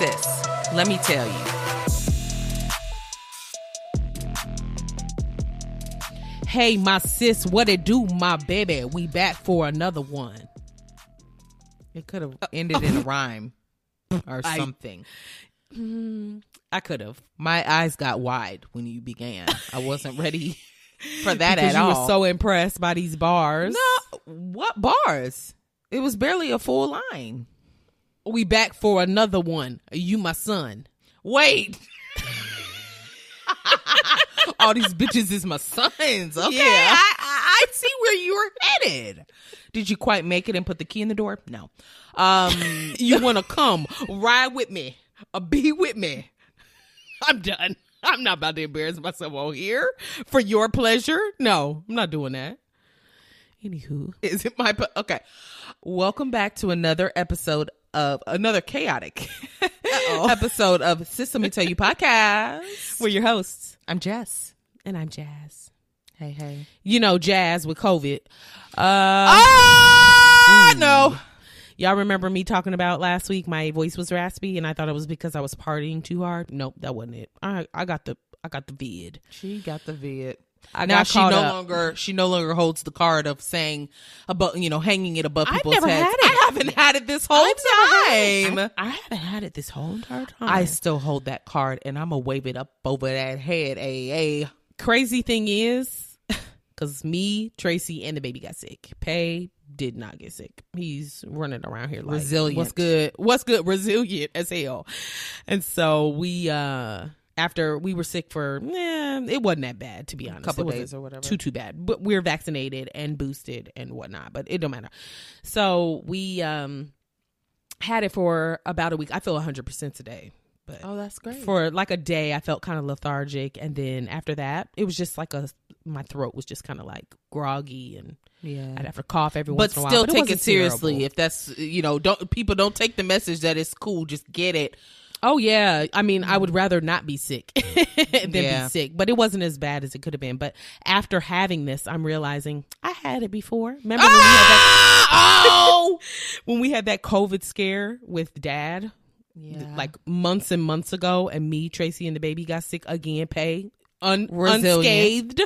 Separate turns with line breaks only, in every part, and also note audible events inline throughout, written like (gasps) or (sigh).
sis, let me tell you.
Hey, my sis, what it do, my baby? We back for another one.
It could have ended in a rhyme or (laughs)
I-
something.
I could have.
My eyes got wide when you began. I wasn't ready for that
Because
at
you
all.
were so impressed by these bars.
no, what bars? It was barely a full line.
We back for another one. Are You my son.
Wait. (laughs)
All these bitches is my sons. Okay.
Yeah, I, I, I see where you were headed. Did you quite make it and put the key in the door? No. Um, (laughs)
you want to come ride with me or be with me? I'm done. I'm not about to embarrass myself on here for your pleasure. No, I'm not doing that. Anywho,
is it my okay? Welcome back to another episode of another chaotic (laughs) episode of Sis Let Me Tell You podcast.
we're your hosts,
I'm Jess.
and I'm Jazz.
Hey, hey.
You know, Jazz with COVID. Uh,
Ah, no.
Y'all remember me talking about last week? My voice was raspy, and I thought it was because I was partying too hard. Nope, that wasn't it. I I got the I got the vid.
She got the vid.
I
now she no
up.
longer she no longer holds the card of saying above you know hanging it above
I've
people's
never
heads.
had it.
I haven't had it this whole time.
I, I haven't had it this whole entire time.
I still hold that card and I'm gonna wave it up over that head. A a.
crazy thing is, (laughs) because me, Tracy, and the baby got sick. Pay did not get sick. He's running around here like
Resilient.
What's good? What's good? Resilient as hell. And so we, uh after we were sick for, eh, it wasn't that bad to be honest. A couple
days or whatever.
Too too bad. But we're vaccinated and boosted and whatnot. But it don't matter. So we um had it for about a week. I feel hundred percent today. But
Oh, that's great.
for like a day i felt kind of lethargic and then after that it was just like a my throat was just kind of like groggy and
yeah.
i'd have to cough every
but
once in a while But
still
take
it seriously
terrible.
if that's you know don't people don't take the message that it's cool just get it
oh yeah. I mean i would rather not be sick (laughs) than
Yeah.
be sick but it wasn't as bad as it could have been. But after having this i'm realizing i had it before. Remember when, we had that, ah!
oh! (laughs)
When we had that covid scare with dad
yeah.
like months and months ago, and me, Tracy, and the baby got sick again. Pay un- unscathed,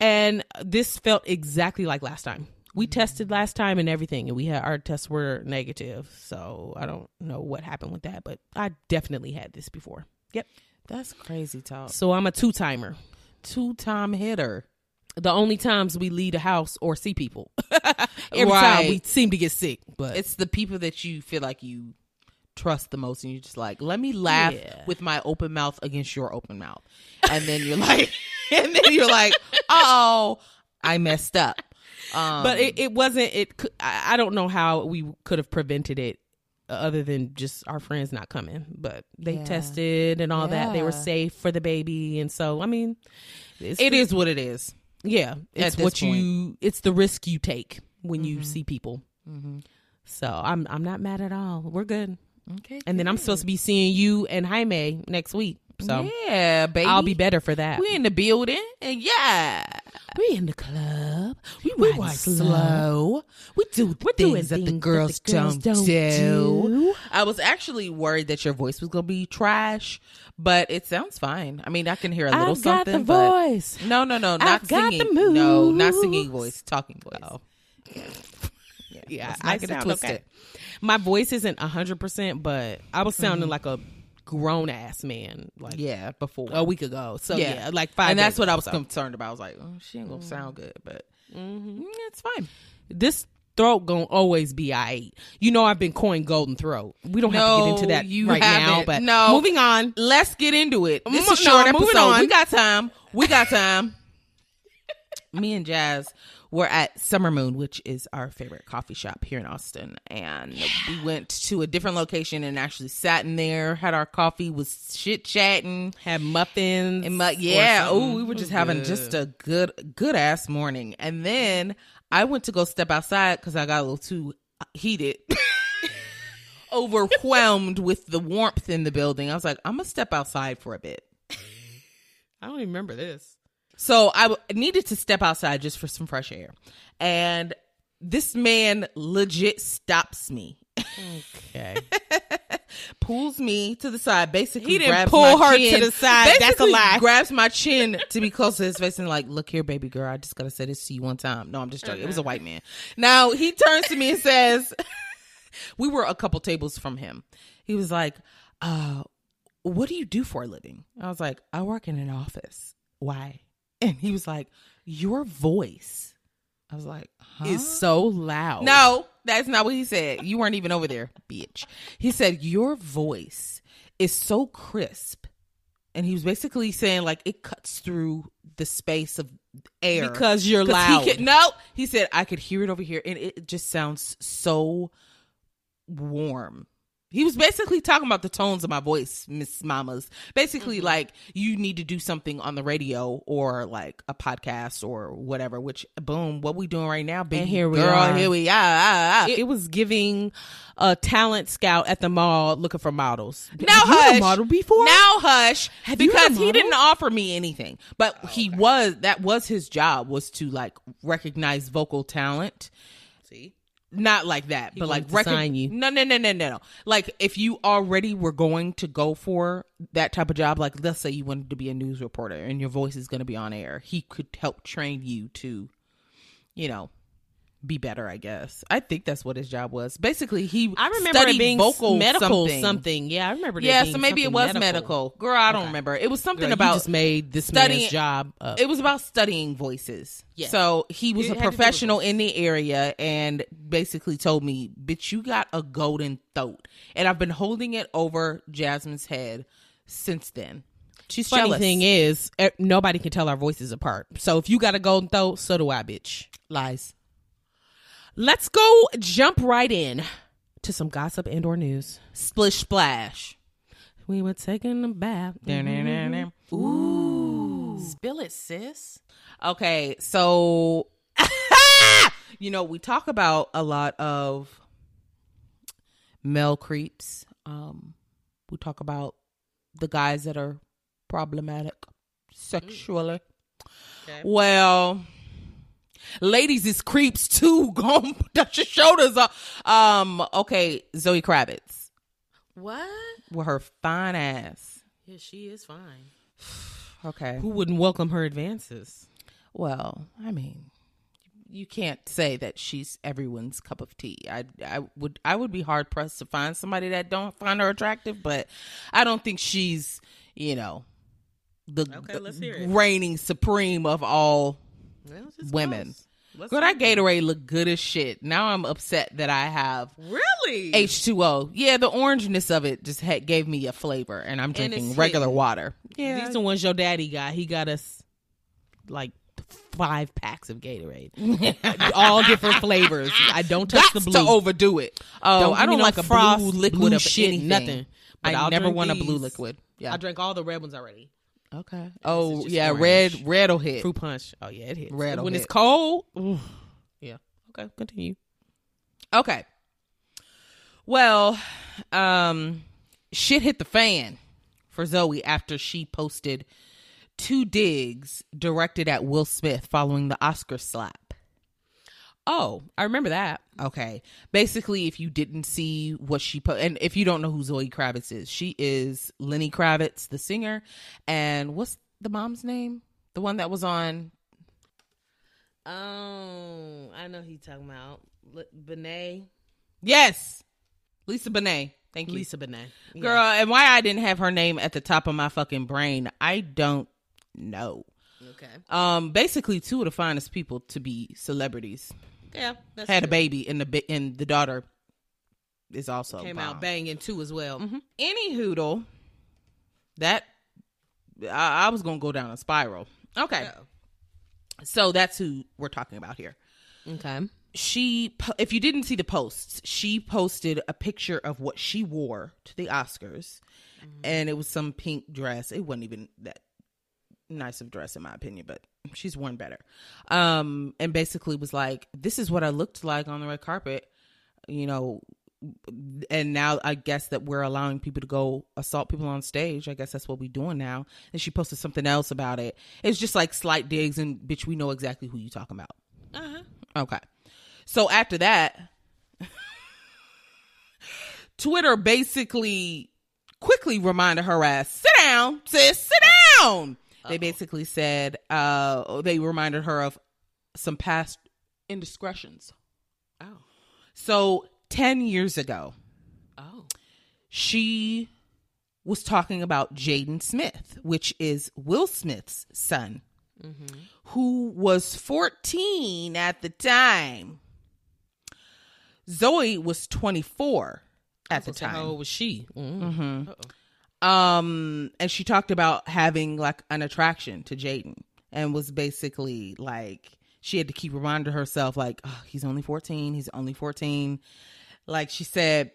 and this felt exactly like last time. We mm-hmm. tested last time and everything, and we had our tests were negative. So I don't know what happened with that, but I definitely had this before. Yep.
that's crazy talk
So I'm a two timer.
two-time hitter
The only times we leave the house or see people, (laughs) every time we seem to get sick. But
it's the people that you feel like you trust the most and you're just like let me laugh
Yeah.
with my open mouth against your open mouth and then you're like (laughs) and then you're like (laughs) oh i messed up um,
but it, it wasn't it I, I don't know how we could have prevented it uh, other than just our friends not coming. But they
Yeah.
tested and all that. They were safe for the baby. And so i mean it's
it
the-
is what it is.
Yeah. It's
this
what you it's the risk you take when you see people.
Mm-hmm.
so i'm i'm not mad at all. We're good.
Okay
and then i'm supposed to be seeing you and jaime next week so
yeah baby
i'll be better for that
we in the building and yeah
we in the club we,
we ride slow. We do
We're doing
things that the
things that
girls,
the girls
don't,
don't
do.
do.
I was actually worried that your voice was gonna be trash, but it sounds fine. I mean, I can hear a little
I've got
something.
the
but
voice.
no, no, no, not
got the
singing. No, not singing voice, talking voice.
Oh. Yeah,
let's
I
it
sound
twisted.
okay. My voice isn't hundred percent, but I was sounding
Mm-hmm.
like a grown ass man, like
Yeah, before.
a week ago. So
Yeah.
yeah, like five.
and that's what I was
so.
concerned about. I was like, oh, she ain't gonna sound good, but mm, it's fine.
This throat gonna always be I. You know, I've been coined golden throat. We don't have to get into that
you
right now,
haven't.
but
No.
moving on.
Let's get into it. This
Mo-
is short
no, moving
episode.
on.
We got time. We got time. (laughs) Me and Jazz were at Summer Moon, which is our favorite coffee shop here in Austin, and we went to a different location and actually sat in there, had our coffee, was shit chatting.
had muffins.
And
or
yeah, oh, we were just having
good.
just a good, good ass morning. And then I went to go step outside because I got a little too heated, (laughs) overwhelmed with the warmth in the building. I was like, I'm gonna step outside for a bit.
I don't even remember this.
So I w- needed to step outside just for some fresh air, and this man legit stops me.
Okay. (laughs)
pulls me to the side, basically
He didn't pull her to the side. That's a lie.
Grabs my chin to be close to his face and like, look here, baby girl. I just gotta say this to you one time. No, I'm just joking. It was
Uh-huh.
a white man. Now he turns to me and says, (laughs) "We were a couple tables from him." He was like, "Uh, what do you do for a living?" I was like, "I work in an office." Why? (laughs) And he was like, "Your voice." I was like, huh?
It's so loud.
No, that's not what he said. You weren't even over there, bitch. He said, Your voice is so crisp. And he was basically saying, like, it cuts through the space of air.
because you're loud.
He could, no, he said, I could hear it over here. And it just sounds so warm. He was basically talking about the tones of my voice, Miss Mamas. Basically,
Mm-hmm.
like you need to do something on the radio or like a podcast or whatever. Which, boom, what we doing right now, baby
here we
girl?
are.
Here we are. Ah, ah, ah.
it, it was giving a talent scout at the mall looking for models.
Now
Have you
hush.
a model before?
Now hush,
Have
because he didn't offer me anything, but he was that was his job was to like recognize vocal talent.
See,
Not like that, but like
to sign you.
No, no, no, no, no, no. Like if you already were going to go for that type of job, like let's say you wanted to be a news reporter and your voice is going to be on air, he could help train you to, you know, be better. I guess I think that's what his job was. Basically, he
I remember
studied
it being
vocal
medical
something.
something. Yeah, I remember. it
Yeah, so maybe it was medical. Girl, I don't remember. It was something
Girl,
about
just made this
studying-
man's job. Up.
it was about studying voices.
Yeah.
So he was
It
a
had to do with
professional in the area and basically told me, bitch, you got a golden throat. And I've been holding it over Jasmine's head since then. She's
Funny
jealous.
thing is, eh, nobody can tell our voices apart. So if you got a golden throat, so do I, bitch.
lies.
Let's go jump right in to some gossip and or news.
Splish splash.
We were taking a bath.
Ooh.
Spill it, sis.
Okay, so (laughs) you know, we talk about a lot of male creeps. Um, we talk about the guys that are problematic sexually. Well, ladies is creeps too. (laughs) Go touch your shoulders up. Um, okay, Zoe Kravitz
What?
with her fine ass.
Yeah, she is fine. (sighs)
Okay.
Who wouldn't welcome her advances?
Well, I mean, you can't say that she's everyone's cup of tea. I I would I would be hard pressed to find somebody that don't find her attractive, but I don't think she's, you know, the,
Okay, it.
reigning supreme of all women.
close. Let's
Girl, that Gatorade look good as shit. Now I'm upset that I have
really
H2O. Yeah, the orangeness of it just had, gave me a flavor, and I'm drinking
it's
regular
hitting.
water.
These are the ones your daddy got. He got us like five packs of Gatorade, (laughs) all different flavors. I don't touch
Got
the blue.
to overdo it. Oh,
Don't
I don't
no
like a
frost,
blue liquid
blue
of
shit,
anything.
nothing. But
I
I'll
never want a blue liquid. Yeah.
I drank all the red ones already.
Okay. Oh yeah,
orange.
red red'll hit.
Fruit punch. Oh yeah, it hits.
Red will
when it's cold. ooh. Yeah. Okay. Continue.
Okay. Well, um, shit hit the fan for Zoe after she posted two digs directed at Will Smith following the Oscar slap.
Oh, I remember that.
Okay. Basically, if you didn't see what she put, and if you don't know who Zoe Kravitz is, she is Lenny Kravitz, the singer. And what's the mom's name? The one that was on.
Oh, I know who you talking about. Benet.
Yes. Lisa Bonet. Thank you.
Lisa Benet.
Girl, and why I didn't have her name at the top of my fucking brain, I don't know.
Okay.
Um, basically, two of the finest people to be celebrities
Yeah.
Had a baby, and the and the daughter is also
Came
bomb.
out banging too as well. Mm-hmm.
Any hoodle, that I, I was gonna go down a spiral. Okay, so that's who we're talking about here.
Okay.
She, if you didn't see the posts, she posted a picture of what she wore to the Oscars, mm-hmm. and it was some pink dress. It wasn't even that nice of dress in my opinion, but she's worn better. Um, and basically was like, "This is what I looked like on the red carpet," you know. And now I guess that we're allowing people to go assault people on stage. I guess that's what we're doing now. And she posted something else about it. It's just like slight digs, and bitch, we know exactly who you talking about.
Uh huh.
Okay. So after that, (laughs) Twitter basically quickly reminded her ass, sit down, sis, sit down. They basically said, uh, they reminded her of some past indiscretions.
Oh.
So 10 years ago,
Oh.
she was talking about Jaden Smith, which is Will Smith's son, who was 14 at the time. Zoe was 24 at the time.
How old was she? Mm.
Um, and she talked about having like an attraction to Jaden and was basically like she had to keep reminding herself like, oh, he's only 14, he's only 14. Like she said,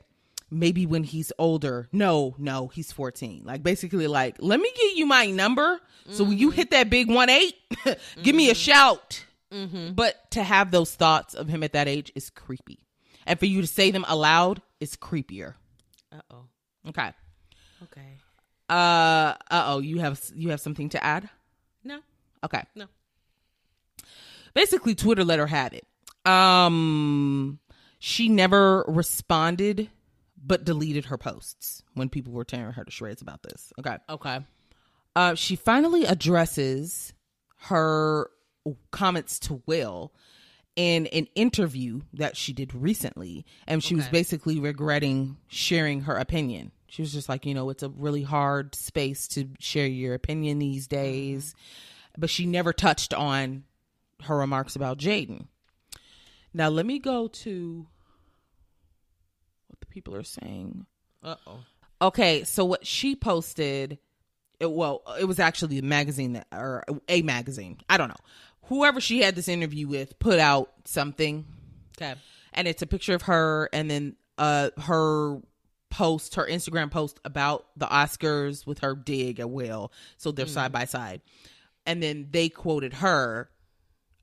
maybe when he's older. No, no, he's 14. Like basically like, let me give you my number. So when you hit that big one eight, (laughs) give me a shout. But to have those thoughts of him at that age is creepy. And for you to say them aloud is creepier.
Uh oh.
Okay.
Okay.
Uh uh oh, you have you have something to add?
No.
Okay.
No.
Basically Twitter let her have it. Um she never responded but deleted her posts when people were tearing her to shreds about this. Okay.
Okay.
Uh she finally addresses her comments to Will in an interview that she did recently and she was basically regretting sharing her opinion. She was just like, you know, it's a really hard space to share your opinion these days. But she never touched on her remarks about Jaden. Now let me go to what the people are saying.
Uh oh.
Okay, so what she posted, it, well, it was actually a magazine that, or a magazine. I don't know. Whoever she had this interview with put out something,
Okay.
and it's a picture of her, and then uh her post, her Instagram post about the Oscars with her dig at Will. So they're side by side, and then they quoted her.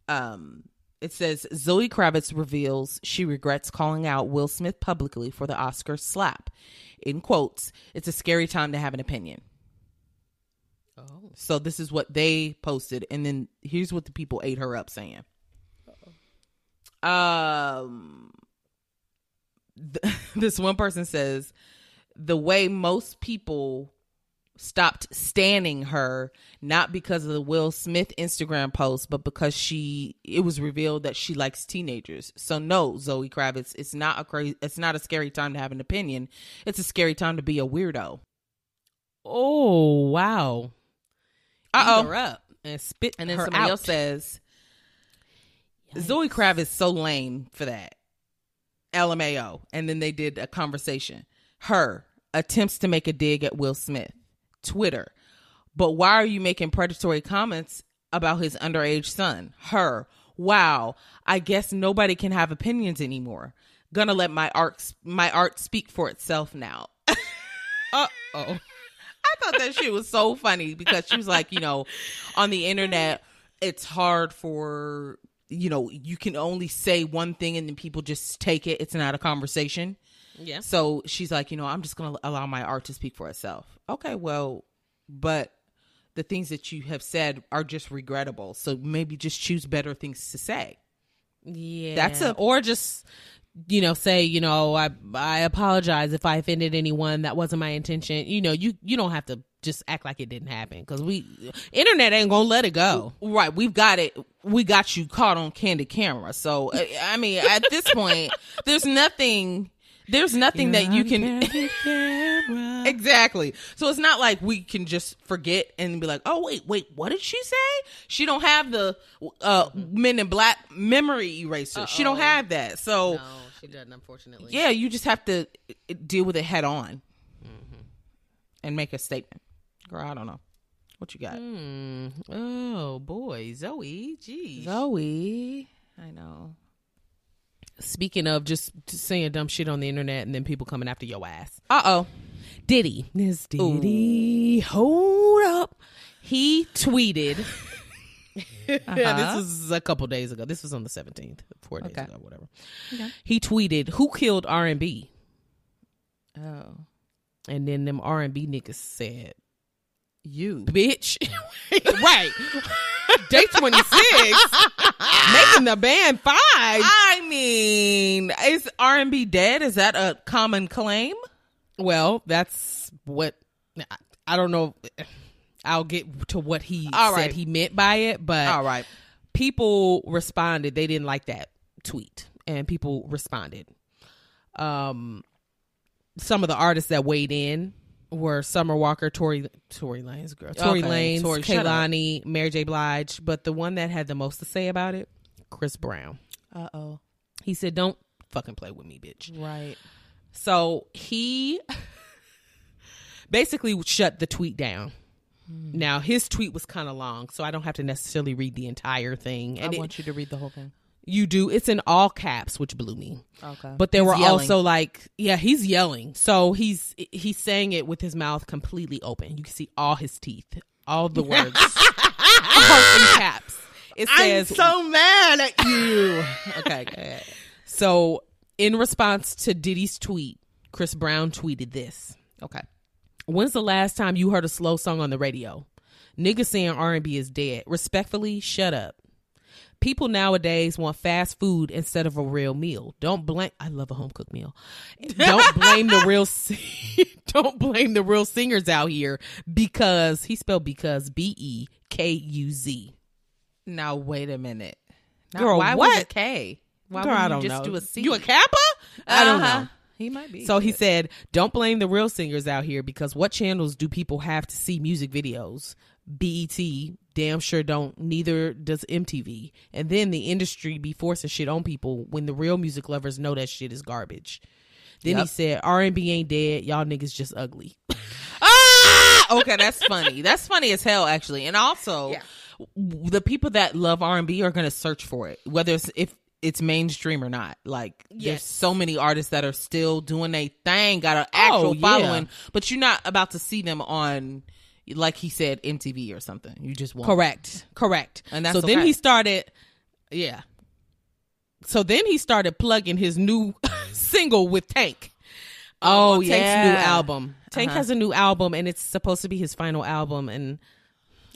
Um, it says Zoe Kravitz reveals she regrets calling out Will Smith publicly for the Oscar slap. In quotes, it's a scary time to have an opinion.
Oh.
So this is what they posted, and then here's what the people ate her up saying. Um, th- (laughs) this one person says the way most people stopped standing her not because of the Will Smith Instagram post but because she it was revealed that she likes teenagers. So no, Zoe Kravitz, it's not a crazy it's not a scary time to have an opinion. It's a scary time to be a weirdo.
Oh wow.
Uh-oh.
Her up and spit
And then somebody
out.
else says Zoe Kravitz so lame for that. LMAO. And then they did a conversation. Her attempts to make a dig at Will Smith. Twitter. But why are you making predatory comments about his underage son? Her. Wow. I guess nobody can have opinions anymore. Gonna let my art my art speak for itself now. (laughs)
Uh oh.
I thought that shit was so funny because she was like, you know, on the internet, it's hard for, you know, you can only say one thing and then people just take it. It's not a conversation.
Yeah.
So she's like, you know, I'm just going to allow my art to speak for itself. Okay, well, but the things that you have said are just regrettable. So maybe just choose better things to say.
Yeah.
That's a-
or just you know say you know oh, I I apologize if I offended anyone that wasn't my intention. You know you you don't have to just act like it didn't happen because we internet ain't gonna let it go.
Right, we've got it. We got you caught on candid camera. So I I mean, at this point, there's nothing. There's nothing that you can. (laughs) exactly. So it's not like we can just forget and be like, "Oh wait, wait, what did she say?" She don't have the uh Men in Black memory eraser. She don't have that. So
No, she doesn't. Unfortunately.
yeah, you just have to uh, deal with it head on and make a statement. Girl, I don't know what you got.
Hmm. Oh boy, Zoe. Geez.
Zoe, I know.
Speaking of just, just saying dumb shit on the internet and then people coming after your ass.
Uh oh.
Diddy. Miss Diddy. Hold up. He tweeted. (laughs) (laughs)
Uh-huh.
this was a couple days ago. This was on the 17th, four days
Okay.
ago, whatever. He tweeted, "Who killed R and B?"
Oh.
And then them R and B niggas said,
You.
"Bitch, (laughs) right? Day twenty six, making the band five.
I mean, is R and B dead? Is that a common claim?
Well, that's what I- I don't know. I'll get to what he
All
said
right.
he meant by it, but
All right.
people responded. They didn't like that tweet, and people responded. Um, some of the artists that weighed in were Summer Walker, Tori Tory Lanez, girl, Tori
Okay, Tory.
Kehlani, Mary J. Blige, but the one that had the most to say about it, Chris Brown.
Uh oh.
He said, "Don't fucking play with me, bitch."
Right.
So he (laughs) basically shut the tweet down. Now his tweet was kind of long, so I don't have to necessarily read the entire thing. And
I
it-
want you to read the whole thing.
You do. It's in all caps, which blew me.
Okay.
But there
He's
were
yelling.
also like, yeah, he's yelling. So he's he's saying it with his mouth completely open. You can see all his teeth, all the words, (laughs) all in caps. It says I'm
so mad at you. okay. go ahead.
So, in response to Diddy's tweet, Chris Brown tweeted this.
Okay.
When's the last time you heard a slow song on the radio? Niggas saying R&B is dead. Respectfully, shut up. People nowadays want fast food instead of a real meal. Don't blame. I love a home cooked meal. Don't (laughs) blame the real. (laughs) Don't blame the real singers out here because he spelled because B E K U Z.
Now wait a minute. Now,
Girl,
why
what?
was it K? Why
Girl, I don't
just
know.
do a C?
You a Kappa? I don't
Uh-huh.
know.
He might be.
So he said, "Don't blame the real singers out here because what channels do people have to see music videos? BET, damn sure don't. Neither does MTV. And then the industry be forcing shit on people when the real music lovers know that shit is garbage." Then he said, "R&B ain't dead. Y'all niggas just ugly." (laughs) (laughs)
ah, okay, that's funny. That's funny as hell, actually. And also,
Yeah.
w- the people that love R and B are going to search for it, whether it's if it's mainstream or not. Like, there's so many artists that are still doing a thing, got an actual
Oh, yeah.
following, but you're not about to see them on, like he said, MTV or something. You just won't.
Correct. Correct.
And that's
so then he started yeah. So then he started plugging his new (laughs) single with Tank.
Oh,
on Tank's
yeah.
new album. Tank
Uh-huh.
has a new album and it's supposed to be his final album and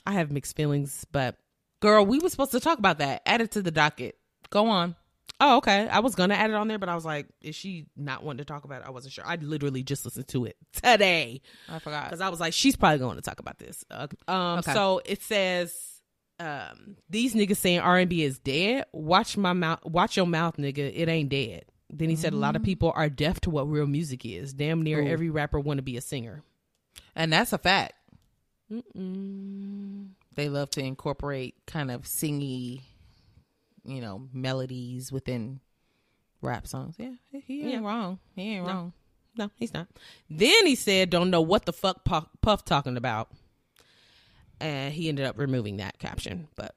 I have mixed feelings, but
Girl, we were supposed to talk about that. Add it to the docket. Go on.
Oh okay. I was gonna add it on there, but I was like, is she not wanting to talk about it? I wasn't sure. I literally just listened to it today.
I forgot.
because I was like, she's probably going to talk about this. Uh, um,
Okay.
so it says, um, these niggas saying R and B is dead. Watch my mouth. Watch your mouth, nigga. It ain't dead. Then he said a lot of people are deaf to what real music is. Damn near
Ooh.
every rapper want to be a singer.
And that's a fact.
Mm-mm.
They love to incorporate kind of singy, you know, melodies within rap songs. Yeah, he ain't
Yeah.
wrong. He ain't
No.
wrong.
No, he's not. Then he said, "Don't know what the fuck Puff, Puff talking about," and he ended up removing that caption. But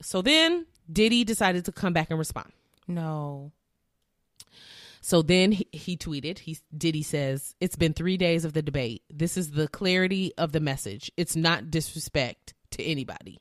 so then Diddy decided to come back and respond.
No.
So then he, he tweeted, he Diddy says, It's been three days of the debate. This is the clarity of the message. It's not disrespect to anybody.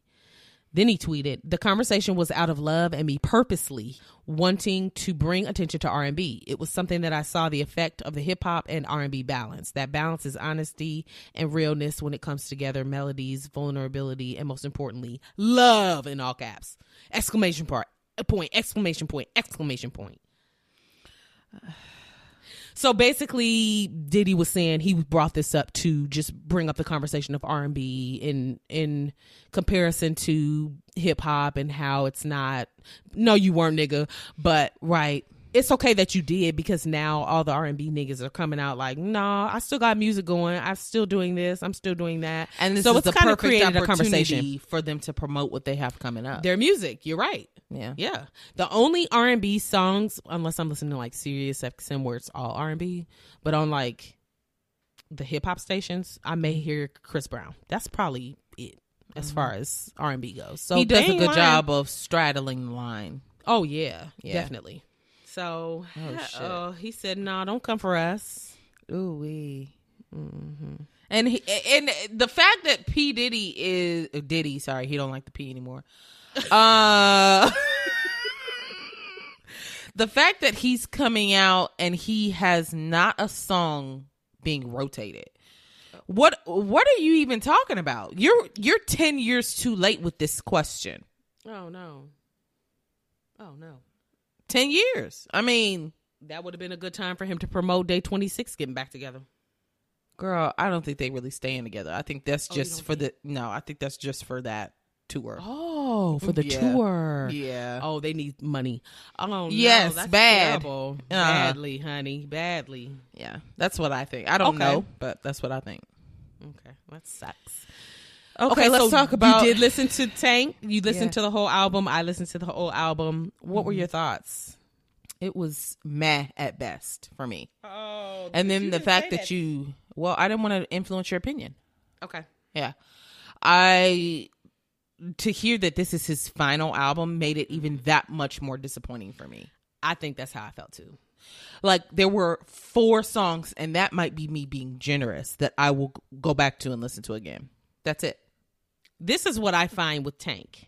Then he tweeted, "The conversation was out of love and me purposely wanting to bring attention to R&B. It was something that I saw the effect of the hip hop and R&B balance. That balance is honesty and realness when it comes together, melodies, vulnerability, and most importantly, love in all caps. Exclamation part, point, exclamation point, exclamation point. So basically, Diddy was saying he brought this up to just bring up the conversation of R and B in in comparison to hip hop and how it's not. No, you weren't, nigga. But right, it's okay that you did because now all the R and B niggas are coming out like, nah, I still got music going. I'm still doing this. I'm still doing that.
And this
so
is
it's
the
kind of created a
opportunity
conversation.
for them to promote what they have coming up.
Their music. You're right.
yeah.
Yeah. The only R and B songs, unless I'm listening to like Sirius XM where it's all R and B, but on like the hip hop stations, I may mm-hmm. hear Chris Brown. That's probably it as mm-hmm. far as R and B goes. So
he does a good
lying.
job of straddling the line.
Oh yeah,
Yeah.
definitely. So
Oh, (laughs)
uh, he said, "No, nah, don't come for us."
Ooh wee.
Mm-hmm.
And he, and the fact that P Diddy is uh, Diddy, sorry, he don't like the P anymore. (laughs) Uh the fact that he's coming out and he has not a song being rotated. What what are you even talking about? You're you're 10 years too late with this question.
Oh no. Oh no.
10 years. I mean,
That would have been a good time for him to promote Day 26 getting back together.
Girl, I don't think they really staying together. I think that's
Oh,
just
don't
for the no. I think that's just for that tour.
Oh, for the
Yeah.
tour.
Yeah.
Oh, they need money. Oh no,
Yes,
that's
bad. Uh.
badly, honey, badly.
Yeah, that's what I think. I don't
Okay.
know, but that's what I think.
Okay, that sucks.
Okay, let's
so
talk about.
You did listen to Tank. You (laughs) listened
Yeah.
to the whole album. I listened to the whole album. What were mm-hmm. your thoughts?
it was meh at best for me,
Oh,
and then the fact that you. Well, I didn't want to influence your opinion.
okay.
Yeah, I to hear that this is his final album made it even that much more disappointing for me.
I think that's how I felt too.
Like there were four songs, and that might be me being generous that I will go back to and listen to again. That's it.
This is what I find with Tank.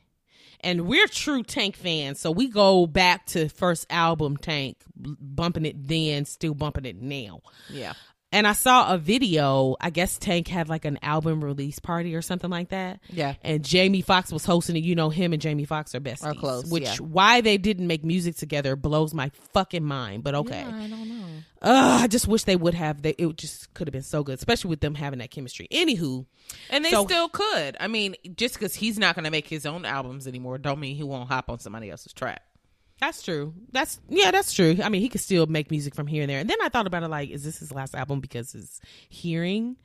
And we're true Tank fans, so we go back to first album Tank, bumping it then, still bumping it now.
Yeah.
And I saw a video. I guess Tank had like an album release party or something like that.
Yeah.
And Jamie Foxx was hosting it. You know, him and Jamie Foxx are besties.
Are close,
Which
yeah.
why they didn't make music together blows my fucking mind. But okay.
Yeah, I don't know.
Ugh, I just wish they would have. They it just could have been so good, especially with them having that chemistry. Anywho,
And they
So-
still could. I mean, just because he's not going to make his own albums anymore, don't mean he won't hop on somebody else's track.
That's true. That's yeah, that's true. I mean, he could still make music from here and there. And then I thought about it like, is this his last album because his hearing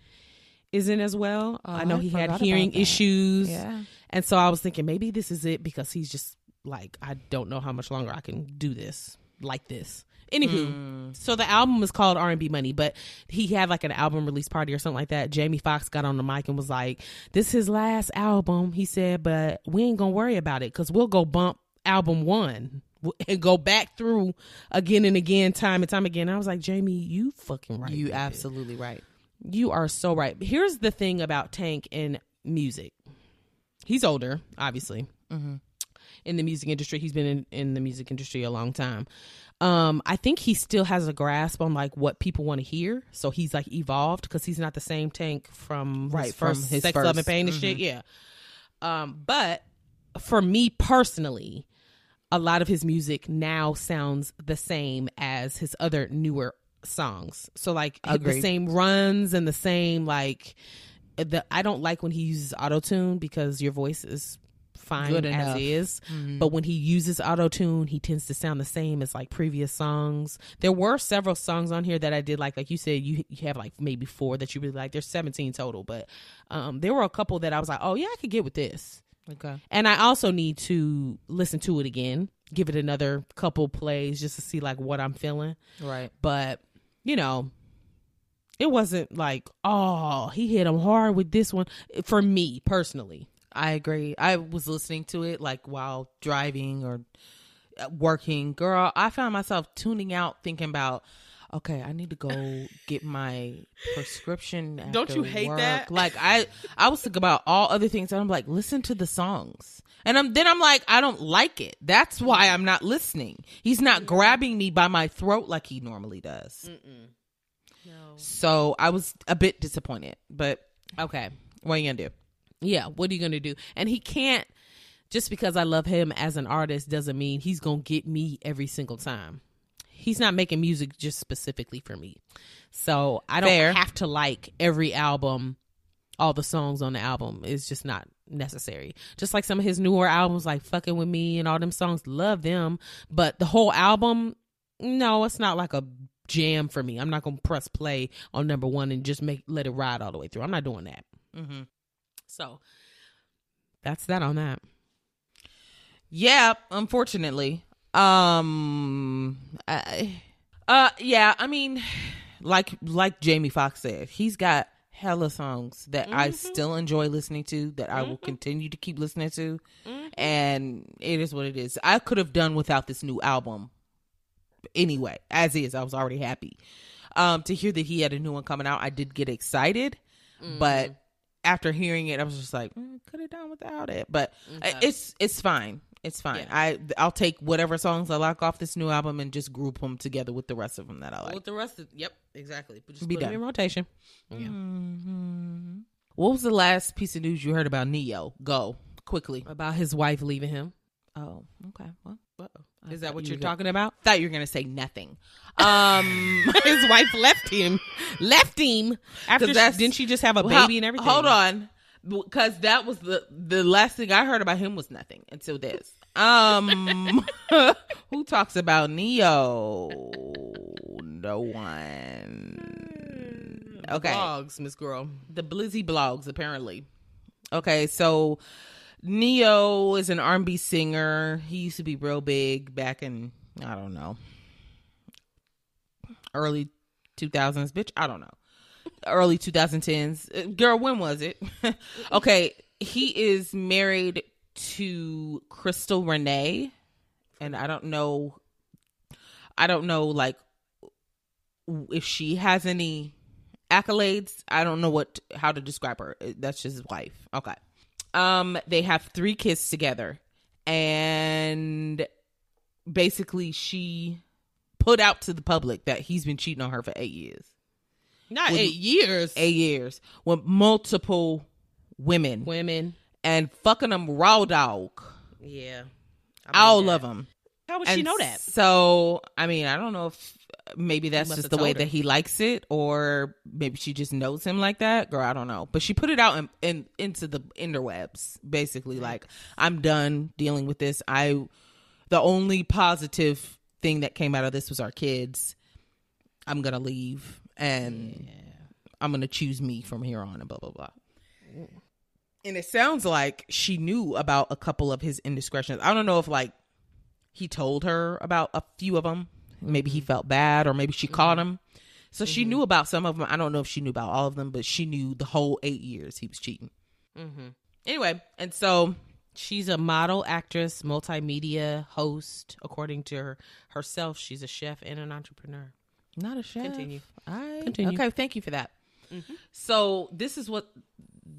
isn't as well? Uh, I know
I
he had hearing issues.
Yeah.
And so I was thinking maybe this is it because he's just like, I don't know how much longer I can do this like this. Anywho, so the album is called R and B Money, but he had like an album release party or something like that. Jamie Foxx got on the mic and was like, "This is his last album," he said, "but we ain't gonna worry about it because we'll go bump album one (laughs) and go back through again and again, time and time again." I was like, "Jamie, you fucking right.
You
with it.
absolutely right.
You are so right. Here's the thing about Tank and music. He's older, obviously. In the music industry, he's been in, in the music industry a long time. Um, I think he still has a grasp on like what people want to hear. So he's like evolved because he's not the same Tank from
Right,
his
from his
Sex,
first.
Love, and Pain and shit. Yeah. Um, but for me personally, a lot of his music now sounds the same as his other newer songs. So like the same runs and the same like the I don't like when he uses auto tune because your voice is fine
Good
as
enough.
is. But when he uses auto tune, he tends to sound the same as like previous songs. There were several songs on here that I did like. Like you said, you you have like maybe four that you really like. There's 17 total, but um, there were a couple that I was like, oh yeah, I could get with this.
Okay.
And I also need to listen to it again, give it another couple plays just to see like what I'm feeling.
Right.
But, you know, it wasn't like, oh, he hit him hard with this one for me personally.
I agree. I was listening to it like while driving or uh, working. Girl, I found myself tuning out thinking about okay, I need to go get my prescription. (laughs)
Don't you hate
work.
that?
Like I I was thinking about all other things and I'm like, listen to the songs. And I'm then I'm like, I don't like it. That's why I'm not listening. He's not grabbing me by my throat like he normally does. No. So I was a bit disappointed. But
Okay.
what are you gonna do?
Yeah, what are you going to do? And he can't, just because I love him as an artist doesn't mean he's going to get me every single time. He's not making music just specifically for me. So I don't
Fair.
have to like every album, all the songs on the album. It's just not necessary. Just like some of his newer albums, like Fucking With Me and all them songs, love them. But the whole album, no, it's not like a jam for me. I'm not going to press play on number one and just make let it ride all the way through. I'm not doing that.
Mm-hmm.
So that's that on that.
Yeah, unfortunately. Um I, uh yeah, I mean like like Jamie Foxx said, he's got hella songs that I still enjoy listening to that I will continue to keep listening to. And it is what it is. I could have done without this new album anyway. As is, I was already happy. Um to hear that he had a new one coming out, I did get excited, but after hearing it, I was just like, mm, could have done without it. But uh, it's it's fine. It's fine.
Yeah.
I I'll take whatever songs I like off this new album and just group them together with the rest of them that I like.
With the rest of yep, exactly. But just
Be
put them
done.
in rotation. Yeah.
Mhm. What was the last piece of news you heard about Ne-Yo? Go quickly.
About his wife leaving him.
Oh, okay. Well,
Uh-oh. Is that what
you
you're
were
talking about?
Thought you were gonna say nothing. Um, (laughs)
His wife left him. Left him after. She,
that's-
didn't she just have a baby
Well,
and everything?
Hold on, because that was the the last thing I heard about him was nothing until this. Um, (laughs) who talks about Ne-Yo? No one. Okay,
Blogs, Miss Girl.
the Blizzy blogs apparently. Okay, so Ne-Yo is an R&B singer. He used to be real big back in I don't know early 2000s, bitch. I don't know. Early 2010s. Uh, Girl, when was it? (laughs) okay, he is married to Crystal Renay and I don't know I don't know like if she has any accolades. I don't know what how to describe her. That's just his wife. Okay. Um they have 3 kids together and basically she put out to the public that he's been cheating on her for 8 years.
Not eight years.
8 years with multiple women
women.
and fucking them raw dog.
Yeah.
All of them.
How would she know that?
So, I mean, I don't know if maybe that's just the way
her.
that he likes it, or maybe she just knows him like that. Girl, I don't know. But she put it out in, in into the interwebs, basically, like I'm done dealing with this. I, the only positive thing that came out of this was our kids. I'm gonna leave, and I'm gonna choose me from here on, and blah blah blah. And it sounds like she knew about a couple of his indiscretions. I don't know if like he told her about a few of them. Maybe he mm-hmm. felt bad, or maybe she caught mm-hmm. him. So she mm-hmm. knew about some of them. I don't know if she knew about all of them, but she knew the whole eight years he was cheating.
Mm-hmm.
Anyway, and so
She's a model, actress, multimedia host. According to her herself, she's a chef and an entrepreneur.
Not a chef.
Continue.
I,
Continue.
Okay, thank you for that. Mm-hmm. So this is what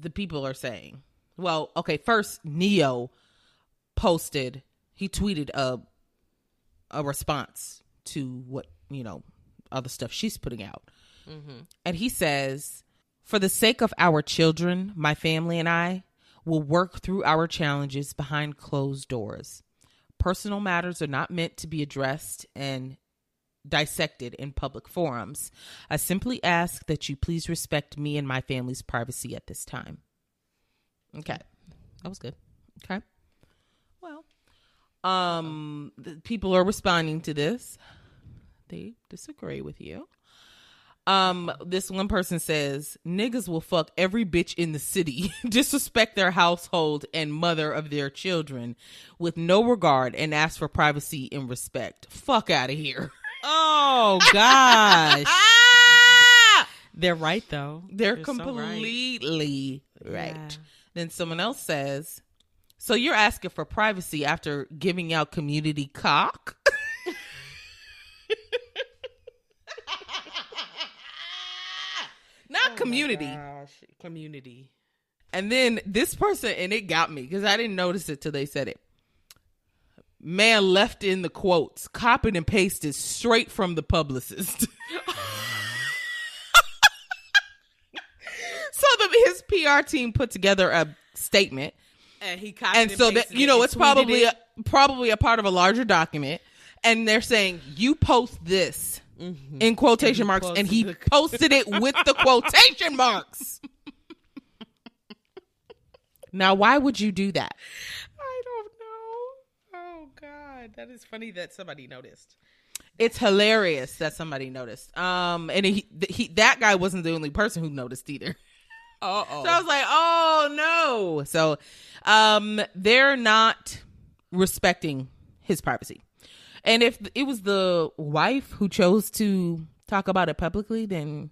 the people are saying. Well, okay, first Ne-Yo posted, he tweeted a a response to what you know other stuff she's putting out, mm-hmm. and he says, "For the sake of our children, my family and I will work through our challenges behind closed doors. Personal matters are not meant to be addressed and dissected in public forums. I simply ask that you please respect me and my family's privacy at this time. Okay.
That was good.
Okay. Well, um people are responding to this. They disagree with you. Um this one person says niggas will fuck every bitch in the city, (laughs) disrespect their household and mother of their children with no regard and ask for privacy and respect. Fuck out of here. (laughs)
Oh gosh. (laughs) They're right though.
They're
You're so right.
completely right.
Yeah.
Then someone else says, "So you're asking for privacy after giving out community cock?" (laughs) Not oh
community. Community.
And then this person, and it got me because I didn't notice it till they said it. Man left in the quotes, copied and pasted straight from the publicist. (laughs) so the, his PR team put together a statement,
And he copied it.
and so that you know it's probably a, probably a part of a larger document, and they're saying you post this in quotation
Mm-hmm. And
marks, and he
the- (laughs)
posted it with the quotation marks. (laughs) Now, why would you do that?
I don't know. Oh God, that is funny that somebody noticed.
It's hilarious that somebody noticed. Um, and he, he that guy wasn't the only person who noticed either. (laughs)
Oh.
So I was like, oh no. So, um, they're not respecting his privacy. And if it was the wife who chose to talk about it publicly, then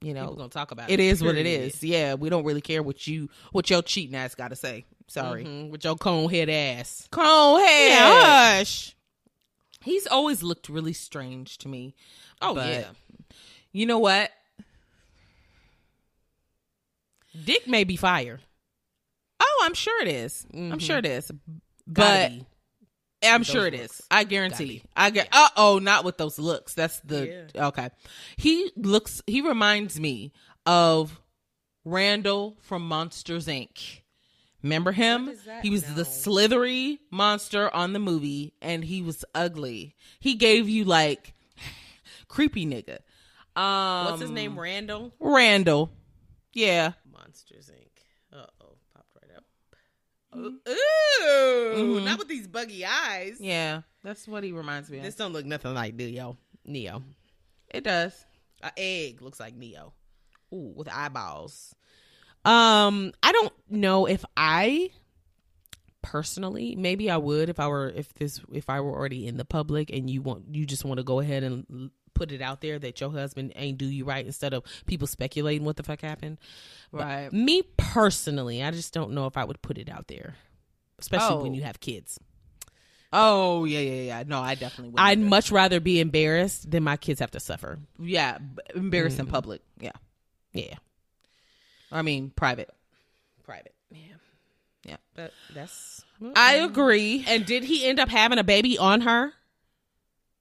you know
People gonna talk about
it
it.
is what it is. Yeah, we don't really care what you what your cheating ass got to say. Sorry,
Mhm, with your cone head ass.
Cone head.
Yeah, hush.
He's always looked really strange to me.
Oh
but
yeah.
You know what?
Dick may be fire.
Oh, I'm sure it is. I'm
Mhm.
sure it is. But. I'm sure it is.
looks.
I guarantee. I get. Uh oh, not with those looks. That's the okay. He looks. He reminds me of Randall from Monsters Inc. Remember him?
Is?
He was
No.
the slithery monster on the movie, and he was ugly. He gave you like (sighs) creepy nigga. Um,
What's his name? Randall.
Randall. Yeah.
Monsters Inc. Uh oh, popped right up.
Ooh. Mhm.
not with these buggy eyes.
Yeah, that's what he reminds me of.
This don't look nothing like Ne-Yo. Ne-Yo.
it does.
An egg looks like Ne-Yo. Ooh, with eyeballs. Um, I don't know if I personally, maybe I would if I were if this if I were already in the public and you want you just want to go ahead and put it out there that your husband ain't do you right instead of people speculating what the fuck happened. But
Right.
me personally, I just don't know if I would put it out there, especially when
Oh.
you have kids.
Oh yeah, yeah, yeah. No, I definitely would.
I'd much rather be embarrassed than my kids have to suffer.
yeah, b- embarrassed in mm. public. Yeah,
Yeah,
I mean private.
private. Yeah,
Yeah.
but that's.
I agree.
And did he end up having a baby on her?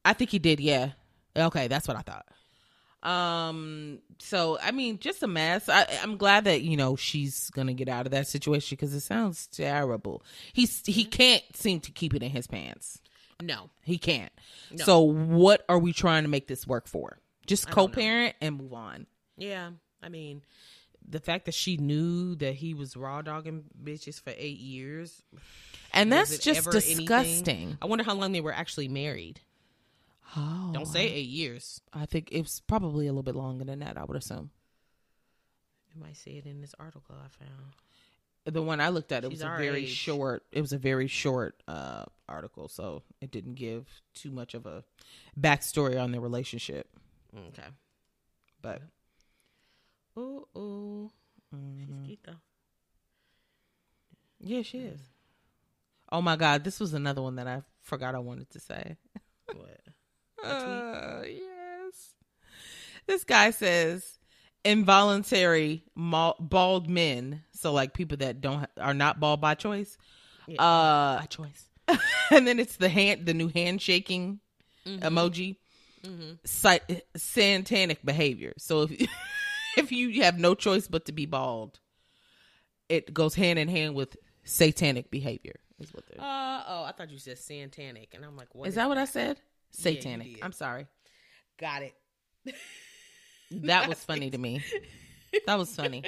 I think he did. Yeah.
Okay, that's what I thought.
Um. So I mean, just a mess. I, I'm glad that you know she's gonna get out of that situation because it sounds terrible. He's he can't seem to keep it in his pants.
No,
He can't.
No.
So what are we trying to make this work for? Just
I don't know.
co-parent and move on.
yeah, I mean, the fact that she knew that he was raw dogging bitches for eight years, (sighs)
And that's just
ever anything?
disgusting.
I wonder how long they were actually married.
Oh,
Don't say eight years.
I think it's probably a little bit longer than that. I would assume.
You might see it in this article I found.
The one I looked at, it
She's
was a
our
very
age.
short. It was a very short uh, article, so it didn't give too much of a backstory on their relationship.
Okay.
But
Ooh, ooh. She's
mhm.
cute though.
yeah, she is. Oh my God, this was another one that I forgot I wanted to say.
What?
Uh, yes. This guy says involuntary bald men, so like people that don't are not bald by choice.
Yeah,
Uh,
by choice. (laughs)
and then it's the hand, the new handshaking emoji.
Mm-hmm.
Sat- satanic behavior. So if (laughs) if you have no choice but to be bald, it goes hand in hand with satanic behavior. Is what they're.
Uh oh, I thought you said satanic, and I'm like, what
is that what I said?
Yeah,
Satanic.
did.
I'm sorry.
Got it.
That (laughs) was funny to me. (laughs) That was funny.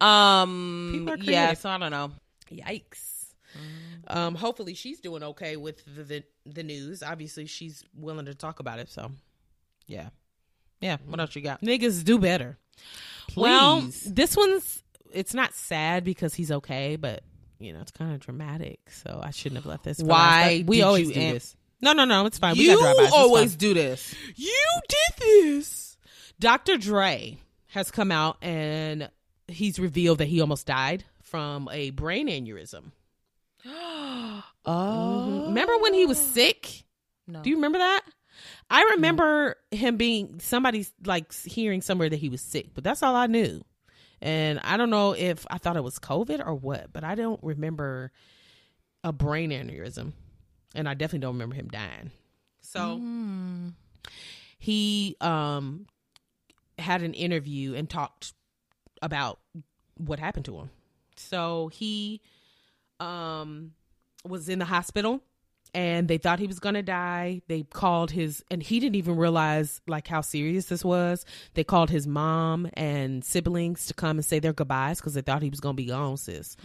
That
Um.
People are
yeah. So I don't know.
Yikes. Um, hopefully she's doing okay with the, the the news. Obviously, she's willing to talk about it. So
Yeah. Yeah. What else you got?
niggas do better.
Please.
Well, this one's it's not sad because he's okay, but you know it's kind of dramatic. So I shouldn't have left this.
Why
we always do
am-
this. No, no, no. It's fine. we
you
drive-bys.
Always do this.
You did this. Dr. Dre has come out and he's revealed that he almost died from a brain aneurysm. (gasps)
Oh.
Remember when he was sick?
No.
Do you remember that? I remember him being somebody's like hearing somewhere that he was sick, but that's all I knew. And I don't know if I thought it was COVID or what, but I don't remember a brain aneurysm. And I definitely don't remember him dying. So
Mm.
he um had an interview and talked about what happened to him. So he um was in the hospital and they thought he was going to die. They called his and he didn't even realize like how serious this was. They called his mom and siblings to come and say their goodbyes cuz they thought he was going to be gone, sis. (gasps)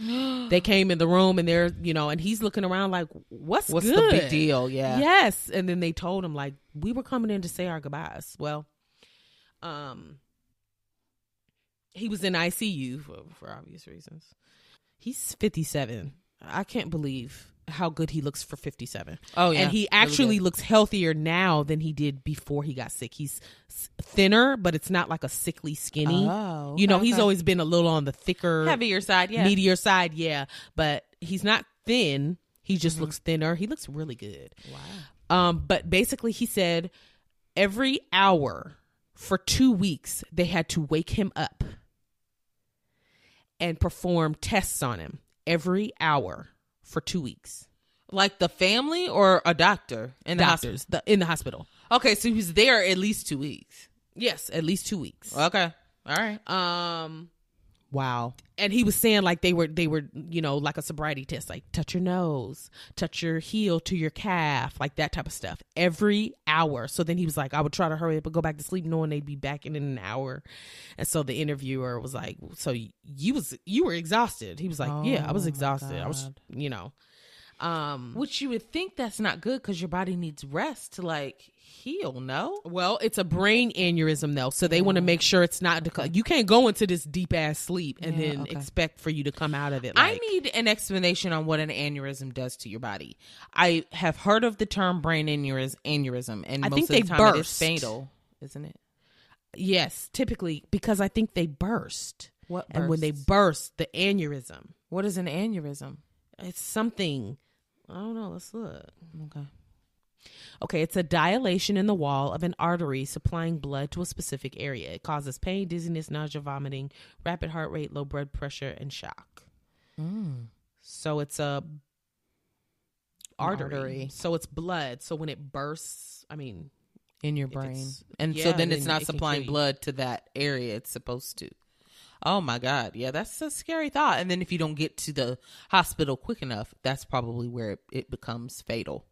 they came in the room and they're, you know, and he's looking around like what's
What's the big deal? Yeah.
Yes, and then they told him like we were coming in to say our goodbyes. Well, um, he was in ICU for for obvious reasons. He's fifty seven. I can't believe how good he looks for fifty seven.
Oh yeah.
and he actually
good.
looks healthier now than he did before he got sick. He's thinner, but it's not like a sickly skinny.
Oh,
you know, he's
okay.
always been a little on the thicker,
heavier side. Yeah.
meatier side. Yeah, but he's not thin. He just
Mm-hmm.
looks thinner. He looks really good.
Wow.
Um, but basically, he said every hour for two weeks they had to wake him up and perform tests on him every hour for two weeks.
Like the family or a doctor in the hospital.
Doctors the, in the hospital.
Okay, so he was there at least two weeks.
Yes, at least two weeks.
Okay. All right.
Um,
Wow.
and he was saying like they were they were you know like a sobriety test like touch your nose touch your heel to your calf like that type of stuff every hour. So then he was like i would try to hurry up and go back to sleep knowing they'd be back in an hour. And so the interviewer was like so you was you were exhausted. He was like yeah i was
Oh,
exhausted. I was you know um
Which you would think that's not good because your body needs rest to like heal. No.
well, it's a brain aneurysm though, so they want to make sure it's not. You can't go into this deep ass sleep and
Yeah,
then
okay.
expect for you to come out of it.
I need an explanation on what an aneurysm does to your body. I have heard of the term brain aneurysm, aneurysm and
I
most
think
of the
they
time it is
burst.
fatal, isn't it?
Yes, typically because I think they burst.
What
And when they burst, the aneurysm,
What is an aneurysm?
it's something. I don't know. Let's look.
Okay.
Okay, it's a dilation in the wall of an artery supplying blood to a specific area. It causes pain, dizziness, nausea, vomiting, rapid heart rate, low blood pressure, and shock.
Mm.
So it's a artery.
artery.
So it's blood. So when it bursts, I mean,
In your brain. And
yeah,
so then it's not supplying blood to that area it's supposed to. Oh my God. Yeah, that's a scary thought. And then if you don't get to the hospital quick enough, that's probably where it, it becomes fatal.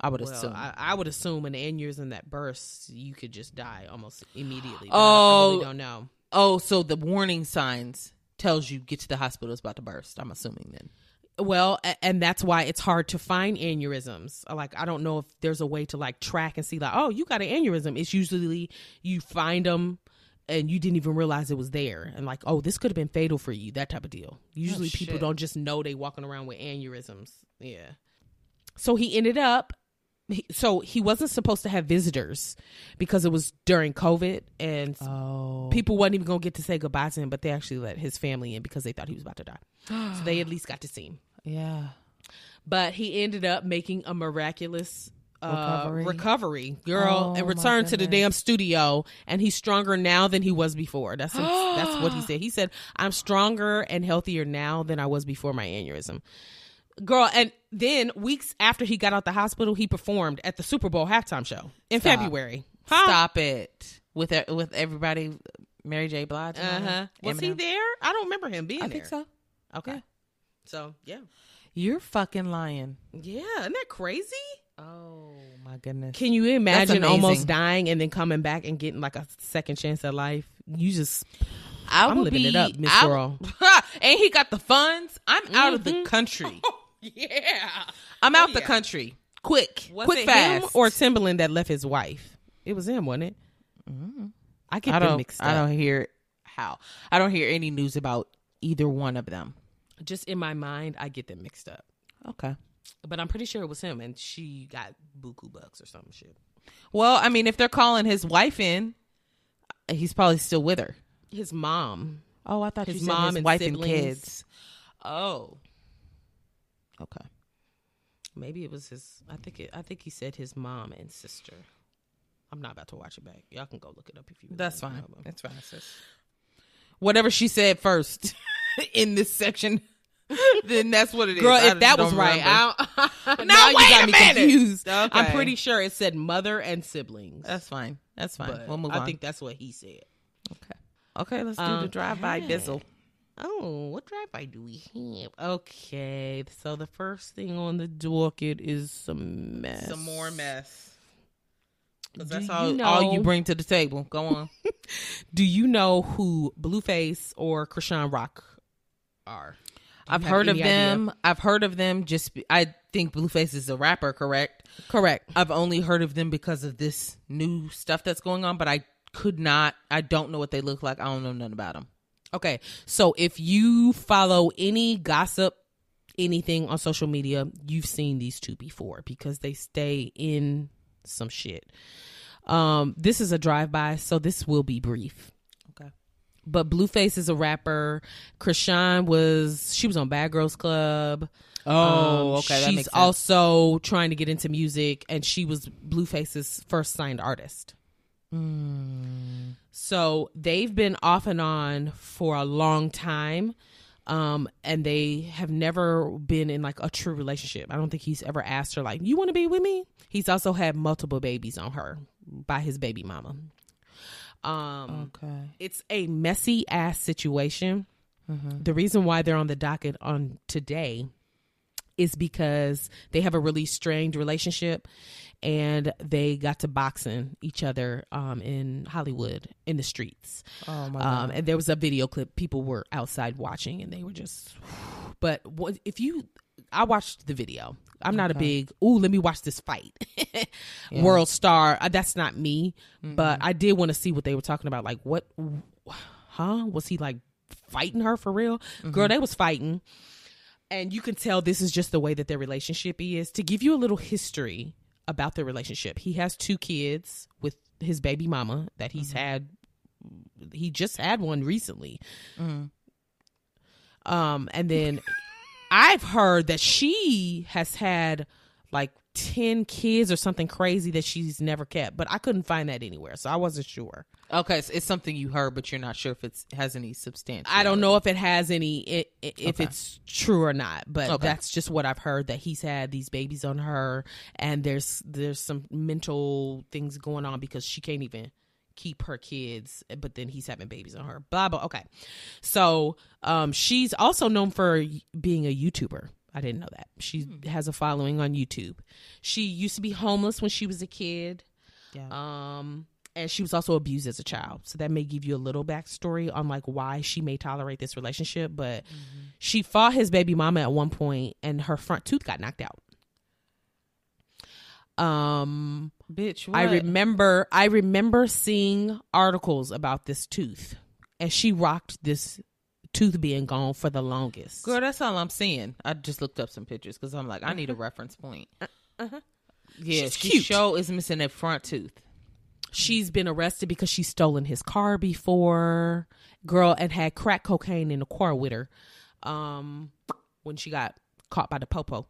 I would
well,
assume.
I, I would assume an aneurysm that bursts, you could just die almost immediately. but I- I,
Oh.
really don't know.
oh, so the warning signs tells you get to the hospital, it's about to burst. I'm assuming then.
Well, and that's why it's hard to find aneurysms. Uh, like, I don't know if there's a way to like track and see, like, oh, you got an aneurysm. It's usually you find them and you didn't even realize it was there, and like, oh, this could have been fatal for you. That type of deal. Usually, oh,
people
don't just know they walking around with aneurysms. Yeah. So he ended up. he- So he wasn't supposed to have visitors because it was during COVID, and
Oh.
people wasn't even gonna get to say goodbye to him. But they actually let his family in because they thought he was about to die. so they at (gasps) least got to see him
Yeah.
but he ended up making a miraculous uh,
Recovery?
recovery, girl,
Oh,
and
my
returned to the damn studio. And he's stronger now than he was before. That's that's what he (gasps) said. He said, "I'm stronger and healthier now than I was before my aneurysm." Girl, and then weeks after he got out the hospital, he performed at the Super Bowl halftime show in
Stop.
February. Huh?
Stop it. With with everybody, Mary J. Blige.
Uh huh. Was he there? I don't remember him being
I
there.
think so.
Okay.
Yeah.
So yeah,
You're fucking lying.
yeah. Isn't that crazy?
Oh my goodness.
Can you imagine almost dying and then coming back and getting like a second chance at life? You just
I
I'm
would
living
be,
it up, Miss
I-
Girl. (laughs)
and he got the funds. I'm out of the
Mhm.
country. (laughs)
yeah.
I'm out
Oh,
the
yeah.
country. Quick,
Was
quick, fast.
or Timbaland that left his wife? It was him, wasn't it? I get
I
them mixed
I
up.
don't hear how. I don't hear any news about either one of them.
Just in my mind, I get them mixed up.
Okay.
But I'm pretty sure it was him, and she got buku bucks or some shit.
Well, I mean, if they're calling his wife in, uh, he's probably still with her.
His mom.
Oh, I thought
His
you said
mom
his
and
wife
siblings.
and kids. Oh. Okay.
Maybe it was his. I think. It, I think he said his mom and sister. I'm not about to watch it back. Y'all can go look it up if you.
That's fine. That's fine, sis. Whatever she said first (laughs) in this section, then that's what it is.
Girl,
I
if that was right. I, (laughs) (laughs)
No,
now you
wait
got
a
me
minute.
confused. I'm pretty sure it said mother and siblings.
That's fine. That's fine.
but
we'll move
I
on.
think that's what he said.
okay. Okay, let's do the drive-by
Okay.
bizzle.
Oh, what drive by do we have? Okay, so the first thing on the docket is some mess.
Some more mess. 'Cause
Do
that's
you
all, all you bring to the table. Go on. (laughs)
Do you know who Blueface or Chrisean Rock are?
I've heard of
any idea?
them. I've heard of them. Just I think Blueface is a rapper, correct?
Correct.
I've only heard of them because of this new stuff that's going on, but I could not. I don't know what they look like. I don't know nothing about them.
Okay, so if you follow any gossip, anything on social media, you've seen these two before because they stay in some shit. Um, this is a drive by, so this will be brief. But Blueface is a rapper. Chrisean was she was on Bad Girls Club.
Oh,
Um,
okay, that
She's
makes sense.
also trying to get into music, and she was Blueface's first signed artist.
Mm.
So they've been off and on for a long time. Um, and they have never been in like a true relationship. I don't think he's ever asked her like, "You want to be with me?" He's also had multiple babies on her by his baby mama. Um,
Okay.
it's a messy ass situation.
Mm-hmm.
The reason why they're on the docket on today is because they have a really strained relationship and they got to boxing each other um, in Hollywood in the streets.
Oh my
Um, and there was a video clip. People were outside watching, and they were just. (sighs) But what, if you, I watched the video. I'm not a big. Ooh, let me watch this fight. (laughs) World star. Uh, that's not me. But I did want to see what they were talking about. Like, what? Huh? Was he like fighting her for real? Girl, they was fighting. And you can tell this is just the way that their relationship is. To give you a little history about their relationship, he has two kids with his baby mama that he's had he just had one recently. Um, and then I've heard that she has had like 10 kids or something crazy that she's never kept, but I couldn't find that anywhere. So I wasn't sure.
Okay, so it's something you heard, but you're not sure if it has any substance.
I don't know if it has any, if
Okay.
it's true or not, but
Okay.
that's just what I've heard that he's had these babies on her and there's, there's some mental things going on because she can't even keep her kids, but then he's having babies on her. Blah blah. Okay, so um, she's also known for being a YouTuber. I didn't know that she has a following on YouTube. She used to be homeless when she was a kid,
Yeah.
um, and she was also abused as a child. So that may give you a little backstory on like why she may tolerate this relationship. But she fought his baby mama at one point, and her front tooth got knocked out. Um,
Bitch, what?
I remember I remember seeing articles about this tooth and she rocked this tooth being gone for the longest.
Girl, that's all I'm seeing. I just looked up some pictures because I'm like, I need a reference point.
Uh-huh.
Yeah,
She's
she
cute.
show is missing that front tooth.
She's been arrested because she's stolen his car before, girl, and had crack cocaine in the car with her. Um, when she got caught by the popo.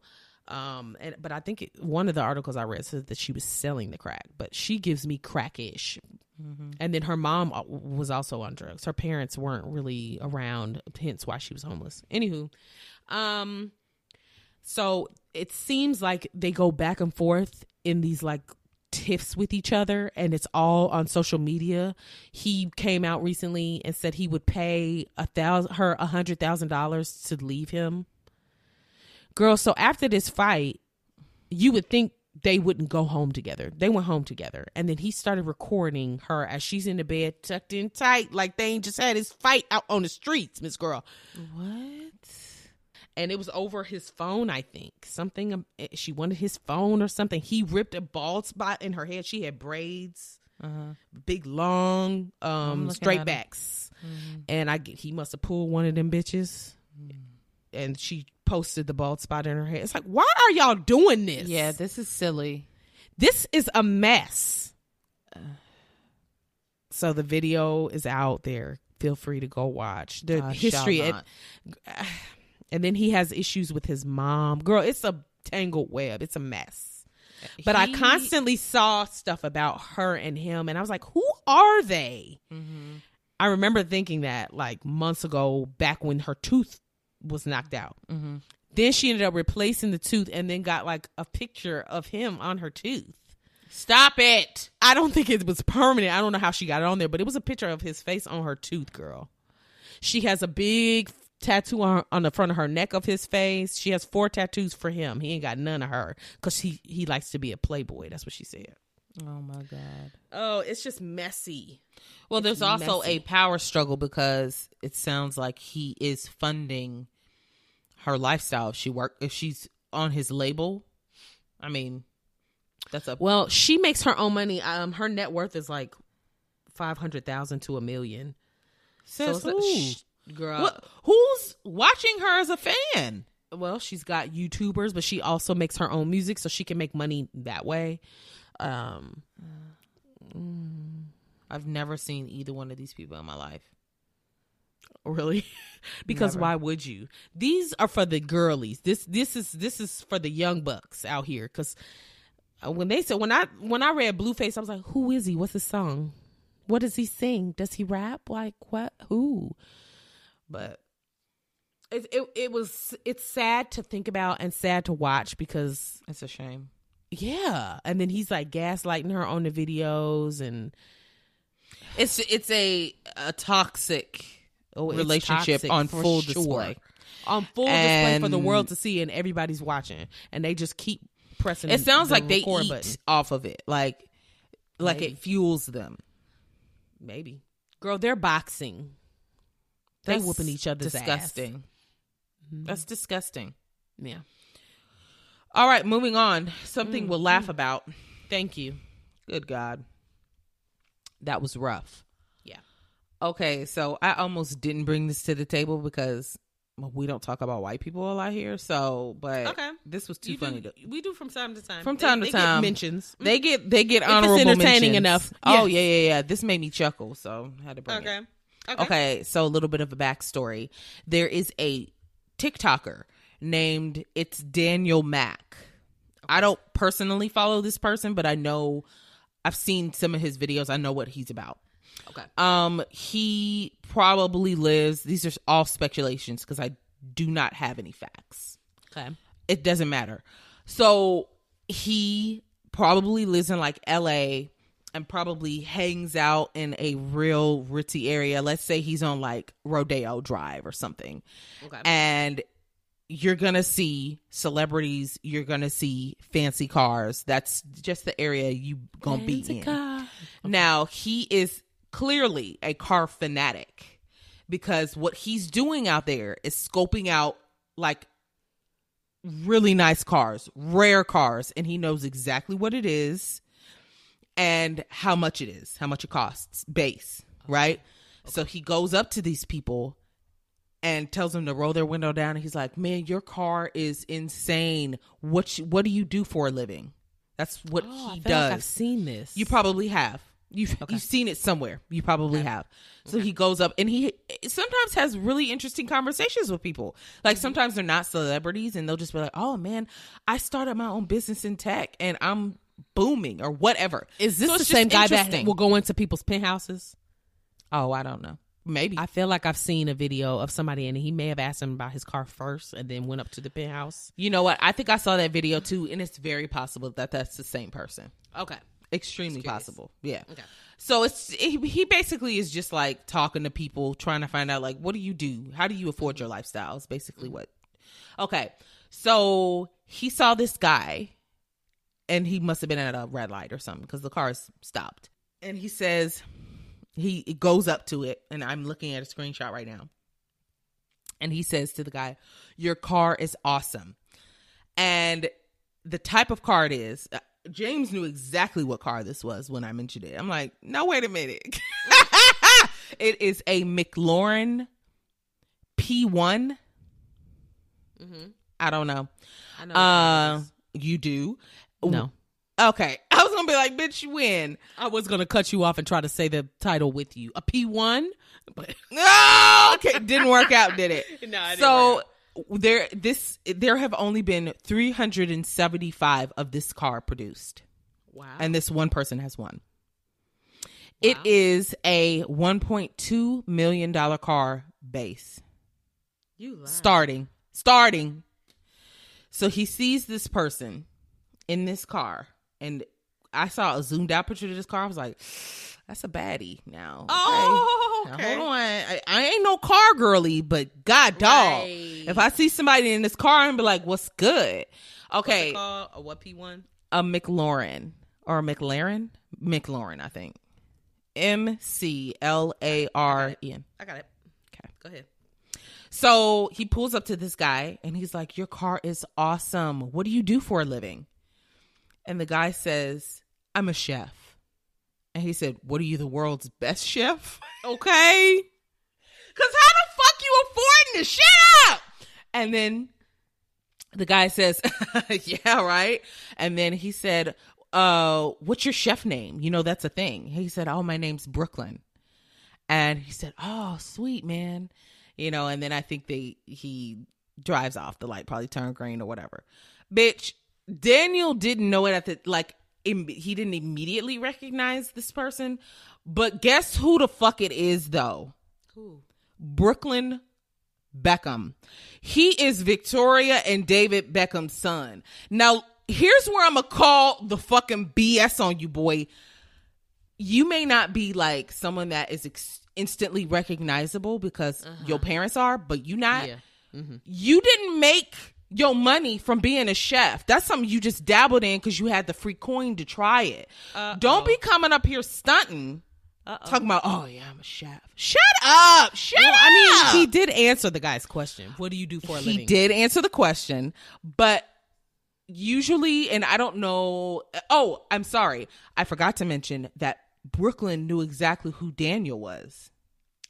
Um, and but I think it, one of the articles I read says that she was selling the crack, but she gives me crackish. And then her mom uh, was also on drugs. Her parents weren't really around, hence why she was homeless. Anywho, um, so it seems like they go back and forth in these like tiffs with each other and it's all on social media he came out recently and said he would pay a thousand her a hundred thousand dollars to leave him girl so after this fight you would think they wouldn't go home together. They went home together. And then he started recording her as she's in the bed tucked in tight like they ain't just had his fight out on the streets miss girl.
What?
and it was over his phone i think. Something um, eh, she wanted his phone or something. He ripped a bald spot in her head. She had braids
Uh-huh.
big long um straight backs. And i get he must have pulled one of them bitches. And she posted the bald spot in her head it's like why are y'all doing this
Yeah, this is silly.
this is a mess so the video is out there feel free to go watch the
shall
history
not. (sighs)
and then he has issues with his mom. Girl, it's a tangled web. It's a mess. But I constantly saw stuff about her and him, and I was like, who are they?
Mm-hmm.
I remember thinking that like months ago, back when her tooth was knocked out.
Mm-hmm.
Then she ended up replacing the tooth and then got like a picture of him on her tooth.
Stop it.
I don't think it was permanent. I don't know how she got it on there, but it was a picture of his face on her tooth, girl. She has a big tattoo on, her, on the front of her neck of his face. She has four tattoos for him. He ain't got none of her because he, he likes to be a playboy. That's what she said.
Oh my god.
Oh, it's just messy.
Well,
It's
there's also
messy.
a power struggle because it sounds like he is funding her lifestyle. If she work if she's on his label. I mean, that's a
Well, she makes her own money. Um, her net worth is like five hundred thousand to a million.
Says
a-
who?
sh- girl.
What, who's watching her as a fan?
Well, she's got YouTubers, but she also makes her own music, so she can make money that way. Um,
I've never seen either one of these people in my life.
Really, (laughs) because
Never.
why would you? These are for the girlies. This this is this is for the young bucks out here. Because uh, when they said when I when I read Blueface, I was like, who is he? What's his song? What does he sing? Does he rap? Like what? Who? But it it it was it's sad to think about and sad to watch because
It's a shame.
Yeah. And then he's like gaslighting her on the videos and
It's it's a a toxic
Oh,
relationship on full
sure.
display.
On full display for the world to see, and everybody's watching, and they just keep pressing.
It sounds
the
like they eat
button.
off of it, like like
Maybe.
it fuels them.
Maybe, girl, they're boxing. They
That's
whooping each other's
disgusting.
Mm-hmm.
That's disgusting.
Yeah.
All right, moving on. Something we'll
Mm-hmm.
laugh about.
Thank you.
Good God, that was rough. Okay, so I almost didn't bring this to the table because well, we don't talk about white people a lot here. So, but
Okay.
this was too
You
funny.
do-
to,
we do from time to time.
From
They-
time to
they get
time.
mentions. Mm-hmm.
they get they get
it's
honorable
entertaining
mentions.
enough.
Oh
Yeah.
yeah, yeah, yeah. This made me chuckle, so I had to bring it.
Okay.
Okay, so a little bit of a backstory. There is a TikToker named it's Daniel Mac. I don't personally follow this person, but I know I've seen some of his videos. I know what he's about.
Okay.
Um, he probably lives. These are all speculations because I do not have any facts.
Okay.
It doesn't matter. So he probably lives in like LA and probably hangs out in a real ritzy area. Let's say he's on like Rodeo Drive or something.
Okay.
And you're going to see celebrities, you're going to see fancy cars. That's just the area you going to be in. Now, he is clearly a car fanatic because what he's doing out there is scoping out like really nice cars, rare cars, and he knows exactly what it is and how much it is, how much it costs, base, right? So he goes up to these people and tells them to roll their window down and he's like, "Man, your car is insane. What you, what do you do for a living?" That's what
Oh,
he does.
like I've seen this.
You probably have. You've (laughs) you've seen it somewhere. You probably have. So he goes up and he sometimes has really interesting conversations with people. Like mm-hmm. sometimes they're not celebrities and they'll just be like, "Oh man, I started my own business in tech and I'm booming or whatever."
Is this
So
the same guy that will go into people's penthouses?
Oh, I don't know. Maybe.
I feel like I've seen a video of somebody and he may have asked him about his car first and then went up to the penthouse.
you know what? I think I saw that video too and it's very possible that that's the same person.
Okay.
Extremely possible. Yeah.
Okay.
so it's he, he basically is just like talking to people trying to find out like what do you do? How do you afford your lifestyle is basically what okay. So he saw this guy and he must have been at a red light or something because the car's stopped. And he says he it goes up to it and i'm looking at a screenshot right now. And he says to the guy your car is awesome. And the type of car it is uh, james knew exactly what car this was when i mentioned it i'm like no wait a minute (laughs) it is a mclaurin p1
Mm-hmm.
i don't know
I know.
uh you do
no.
okay i was gonna be like bitch you win
I was going to cut you off and try to say the title with you. A P1? But (laughs)
no okay didn't work out did it (laughs)
No, it didn't
so
work
there this there have only been 375 of this car produced
wow.
and this one person has one it
Wow.
is a 1.2 million dollar car base
you lied.
starting starting so he sees this person in this car and i saw a zoomed out picture of this car i was like that's a baddie now okay.
Oh,
Now,
okay.
hold on I, I ain't no car girly but god dog
Right.
if i see somebody in this car and be like what's good okay
Called a what P1?
a mclaurin or a mclaren mclaurin i think m-c-l-a-r-n
I got it.
Okay.
Go ahead.
So he pulls up to this guy and he's like, Your car is awesome. What do you do for a living? And the guy says, I'm a chef. And he said, What are you, the world's best chef? (laughs)
Okay.
Because how the fuck you affording shut up? And then the guy says, (laughs) Yeah, right. And then he said, uh, what's your chef name? You know, that's a thing. He said, Oh, my name's Brooklyn. And he said, Oh, sweet man. You know, and then I think they he drives off. The light probably turned green or whatever. Bitch, Daniel didn't know it at the like im- he didn't immediately recognize this person. But guess who the fuck it is though?
Cool.
Brooklyn Beckham. He is Victoria and David Beckham's son. Now, here's where I'm gonna call the fucking BS on you, boy. you may not be like someone that is ex- instantly recognizable because your parents are, but you not.
Yeah. Mhm.
You didn't make your money from being a chef. That's something you just dabbled in because you had the free coin to try it. Don't be coming up here stunting. Talking about, oh yeah, I'm a chef. Shut up! Shut
Well,
up!
I mean, he did answer the guy's question. What do you do for a
he
living?
He did answer the question, but usually, and I don't know. Oh, I'm sorry, I forgot to mention that Brooklyn knew exactly who Daniel was,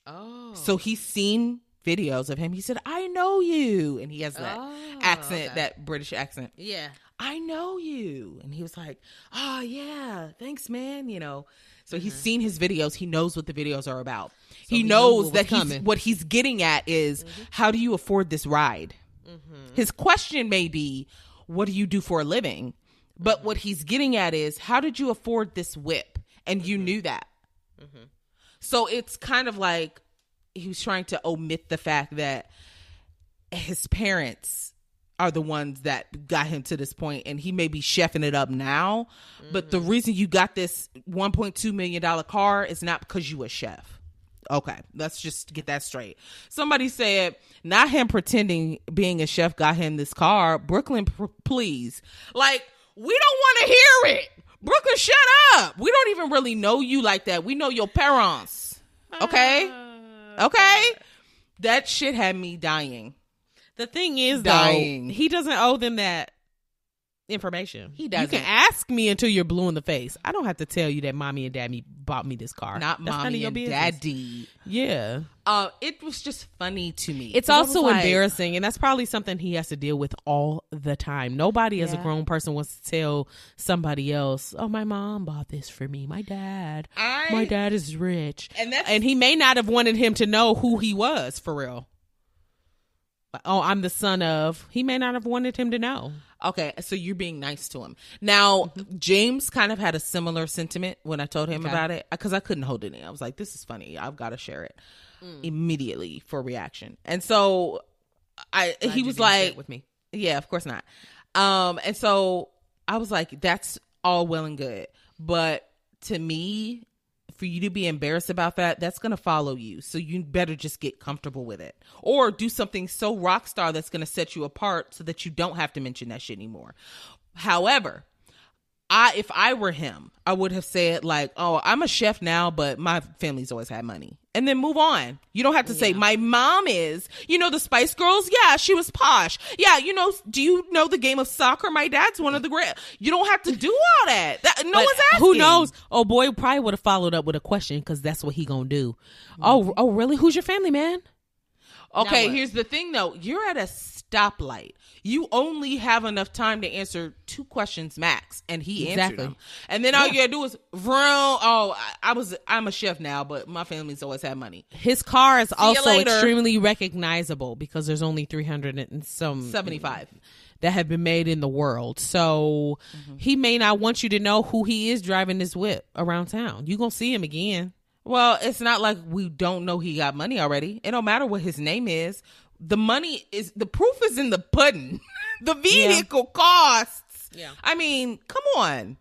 Oh.
so he's seen videos of him. He said, "I know you," and he has that
Oh,
accent,
okay.
that British accent.
yeah.
I know you. And he was like, Oh, yeah, thanks, man. You know, so
Mm-hmm.
he's seen his videos. He knows what the videos are about. he,
he
knows that he's.
Mm-hmm.
what he's getting at is how do you afford this ride? His question may be, What do you do for a living? But
Mm-hmm.
what he's getting at is, How did you afford this whip? And you
Mm-hmm.
knew that. So it's kind of like he was trying to omit the fact that his parents are the ones that got him to this point and he may be chefing it up now but the mm-hmm. reason you got this 1.2 million dollar car is not because you a chef. Okay let's just get that straight. Somebody said not him pretending being a chef got him this car. Brooklyn pr- please. Like we don't want to hear it. Brooklyn shut up. We don't even really know you like that. We know your parents. Okay uh, okay. That shit had me dying.
The thing is,
Dying.
though, he doesn't owe them that information.
He
You
doesn't.
can ask me until you're blue in the face. I don't have to tell you that mommy and daddy bought me this car.
not
That's
mommy and
business.
daddy.
Yeah.
Uh, it was just funny to me.
It's also
like,
embarrassing, and that's probably something he has to deal with all the time. Nobody, as a grown person, wants to tell somebody else, "Oh, my mom bought this for me. My dad,
I-
my dad is rich,"
And that's-
and he may not have wanted him to know who he was for real. Oh, I'm the son of. He may not have wanted him to know.
Okay, so you're being nice to him. Now,
Mm-hmm.
James kind of had a similar sentiment when I told him
Okay.
about it because I couldn't hold it in. I was like, "This is funny. I've got to share it
Mm.
immediately for reaction." And so, I
Glad
he was like,
with me.
Yeah, of course not. Um, and so I was like, that's all well and good. But to me, for you to be embarrassed about that, that's gonna follow you. So you better just get comfortable with it. Or do something so rock star that's gonna set you apart so that you don't have to mention that shit anymore. However, I if I were him, I would have said like, "Oh, I'm a chef now, but my family's always had money." And then move on. You don't have to say my mom is. You know the Spice Girls? Yeah, she was posh. Yeah, you know, do you know the game of soccer? My dad's one of the great. You don't have to do all that. that no
But
one's asking.
Who knows? Oh boy, probably would have followed up with a question because that's what he gonna do. Oh, oh, really? Who's your family, man?
Okay, here's the thing though. You're at a stoplight. You only have enough time to answer two questions max, and he answered them. And then all you gotta do is, vroom. Oh, I, I was, I'm a chef now, but my family's always had money.
His car is also extremely recognizable because there's only 300 and some
Seventy-five.
that have been made in the world. So
Mm-hmm.
he may not want you to know who he is driving this whip around town. You gonna see him again.
Well, it's not like we don't know he got money already. It don't matter what his name is. The money is the proof is in the pudding. (laughs) the vehicle costs.
Yeah.
I mean, come on.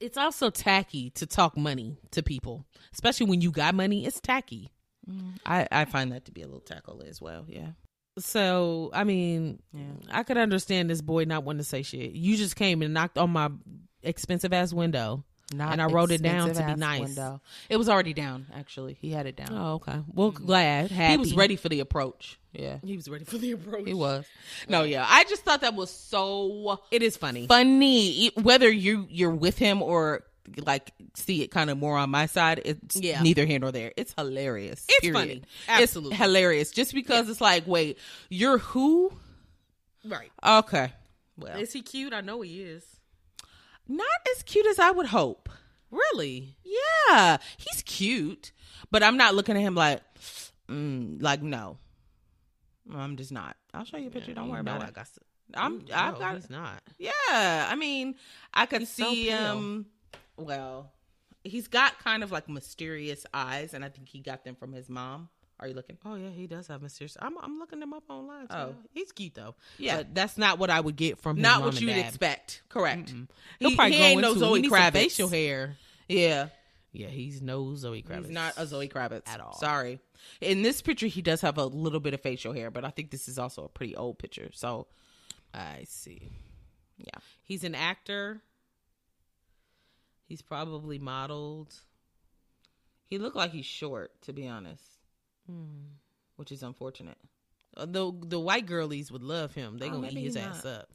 It's also tacky to talk money to people, especially when you got money. It's tacky.
Mm, I, I find that to be a little tackle as well. Yeah.
So I mean, I could understand this boy not wanting to say shit. You just came and knocked on my expensive ass window, and I wrote it down to be nice.
window. It was already down. Actually, he had it down.
Oh, okay. Well, mm-hmm. glad. Happy.
he was ready for the approach. Yeah,
He was ready for the approach.
he was. No, yeah. I just thought that was so
It is funny.
funny. Whether you you're with him or like see it kind of more on my side, it's
Yeah.
neither here nor there. It's hilarious.
It's
period.
funny. Absolutely.
it's hilarious. Just because it's like, wait, you're who?
Right.
Okay, well,
Is he cute? I know he is.
Not as cute as I would hope.
Really?
Yeah, he's cute, but I'm not looking at him like, mm, like no. I'm just not. I'll show you a picture. Don't worry about it.
I
it.
got.
I'm. I've got.
He's not.
Yeah, I mean, I could
so
see
pale.
him. Well, he's got kind of like mysterious eyes, and I think he got them from his mom. Are you looking?
Oh yeah, he does have mysterious. I'm I'm looking him up online. Too.
Oh.
he's cute though.
Yeah.
but that's not what I would get from
Not what you'd expect. Correct.
He'll
He,
probably
he ain't no. Zoe
He needs some
Kravitz.
facial hair.
Yeah.
Yeah, he's no Zoe Kravitz.
He's not a Zoe Kravitz
At all.
Sorry. In this picture, he does have a little bit of facial hair, but I think this is also a pretty old picture. So,
I see.
yeah.
He's an actor. He's probably modeled.
He looked like he's short, to be honest, which is unfortunate.
Uh, The the white girlies would love him. They
Oh,
gonna eat his ass
not.
up.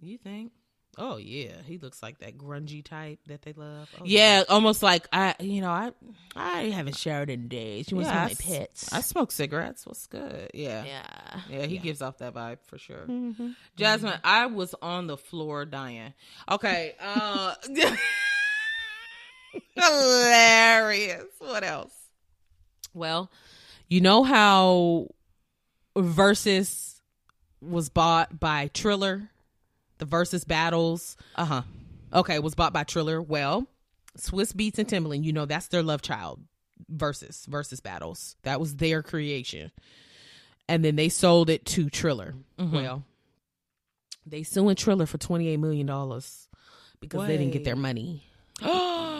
You think?
Oh yeah, he looks like that grungy type that they love. Oh,
Yeah, almost like I, you know, I, I haven't showered in days. You
want
yeah,
some of my
s-
pets?
I smoke cigarettes. What's good? Yeah,
yeah.
yeah. He gives off that vibe for sure.
Mm-hmm.
Jasmine, I was on the floor dying. Okay, uh, (laughs) (laughs) hilarious. What else?
Well, you know how Verzuz was bought by Triller, the Verzuz battles.
Uh huh.
Okay, was bought by Triller. Well, Swizz Beatz and Timbaland, you know that's their love child. Verzuz Verzuz battles. That was their creation, and then they sold it to Triller. Well, they suing Triller for twenty eight million dollars because they didn't get their
Wait.
money. (gasps) (gasps)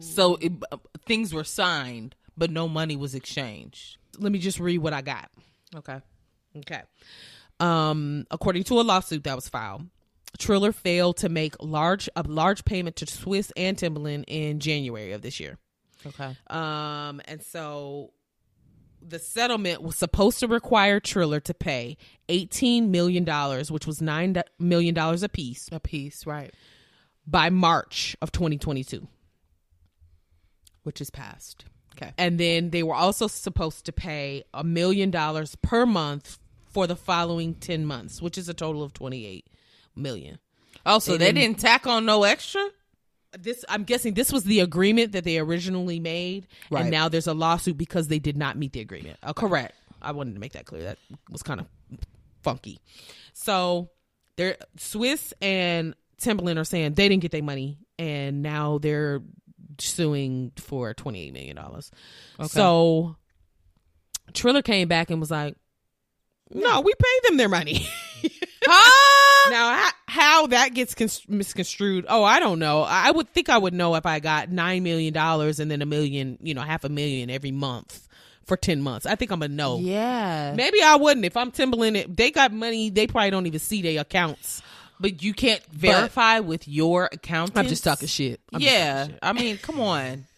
so it, uh, things were signed, but no money was exchanged.
Let me just read what I got.
Okay.
Okay. Um, according to a lawsuit that was filed, Triller failed to make large a large payment to Swizz and Timbaland in January of this year.
Okay.
Um, and so the settlement was supposed to require Triller to pay eighteen million dollars, which was nine million dollars a piece,
A piece, right?
by March of 2022.
Which is passed. Okay.
And then they were also supposed to pay a million dollars per month for the following 10 months, which is a total of 28 million.
Oh, so
They
they
didn't-
didn't tack on no extra?
This I'm guessing this was the agreement that they originally made
Right.
and now there's a lawsuit because they did not meet the agreement.
Correct.
I wanted to make that clear. That was kind of funky. So, they're Swizz and Timbaland are saying they didn't get their money and now they're suing for 28 million dollars. So, Triller came back and was like, "No, we paid them their money." (laughs)
Huh?
now, how, how that gets cons- misconstrued? Oh, I don't know. I would think I would know if I got nine million dollars and then a million, you know, half a million every month for ten months. I think I'm a no.
Yeah.
Maybe I wouldn't if I'm Timbaland. They got money, they probably don't even see their accounts.
But you can't verify with your accountant.
I'm just talking shit. I'm
yeah.
talking shit.
I mean, come on. (laughs)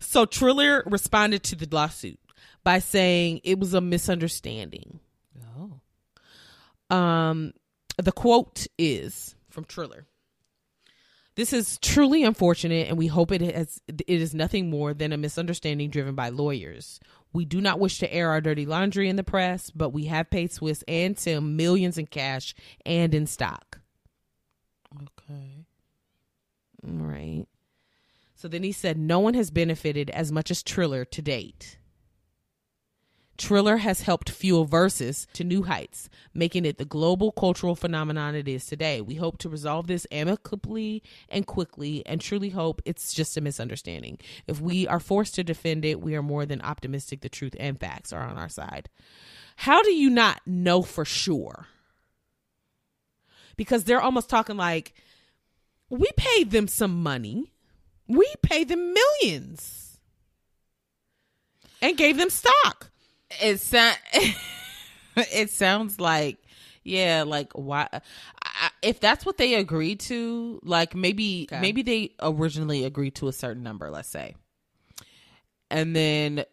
So Triller responded to the lawsuit by saying it was a misunderstanding.
Oh.
Um, the quote is from Triller. This is truly unfortunate, and we hope it has it is nothing more than a misunderstanding driven by lawyers. We do not wish to air our dirty laundry in the press, but we have paid Swizz and Tim millions in cash and in stock.
Okay.
All right. So then he said, No one has benefited as much as Triller to date. Triller has helped fuel Verzuz to new heights, making it the global cultural phenomenon it is today. We hope to resolve this amicably and quickly, and truly hope it's just a misunderstanding. If we are forced to defend it, we are more than optimistic the truth and facts are on our side. How do you not know for sure? Because they're almost talking like, we paid them some money. We paid them millions and gave them stock.
It sound. (laughs) it sounds like, yeah, like why? I, if that's what they agreed to, like maybe
Okay.
maybe they originally agreed to a certain number, let's say, and then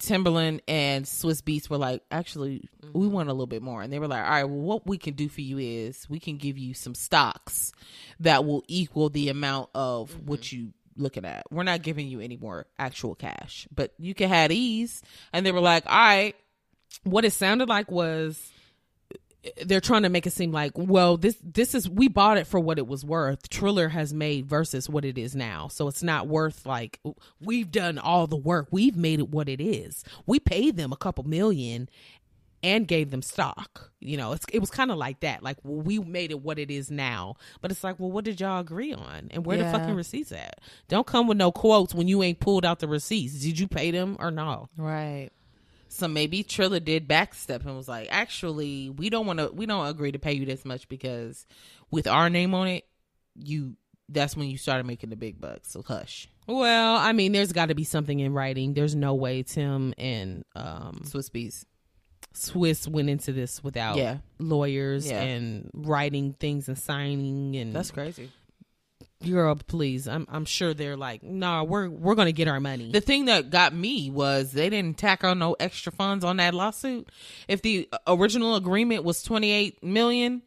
Timbaland and Swizz Beatz were like, actually, we mm-hmm. want a little bit more, and they were like, all right, well, what we can do for you is we can give you some stocks that will equal the amount of mm-hmm. what you looking at. We're not giving you any more actual cash, but you can have these. And they were like, all right,
What it sounded like was they're trying to make it seem like, well, this this is we bought it for what it was worth. Triller has made Verzuz what it is now, so it's not worth like we've done all the work. We've made it what it is. We paid them a couple million and gave them stock. You know, it's it was kind of like that. Like well, we made it what it is now, but it's like, well, what did y'all agree on, and where
Yeah.
the fucking receipts at? Don't come with no quotes when you ain't pulled out the receipts. Did you pay them or no?
Right. So maybe Triller did backstep and was like, actually, we don't want to, we don't agree to pay you this much because with our name on it, you that's when you started making the big bucks. So hush,
Well, I mean, there's got to be something in writing. There's no way Tim and um,
Swizz bees.
Swizz went into this without
Yeah.
lawyers
Yeah.
and writing things and signing and
That's crazy.
girl, please. I'm I'm sure they're like, no, we're we're gonna get our money.
The thing that got me was they didn't tack on no extra funds on that lawsuit. If the original agreement was twenty eight million,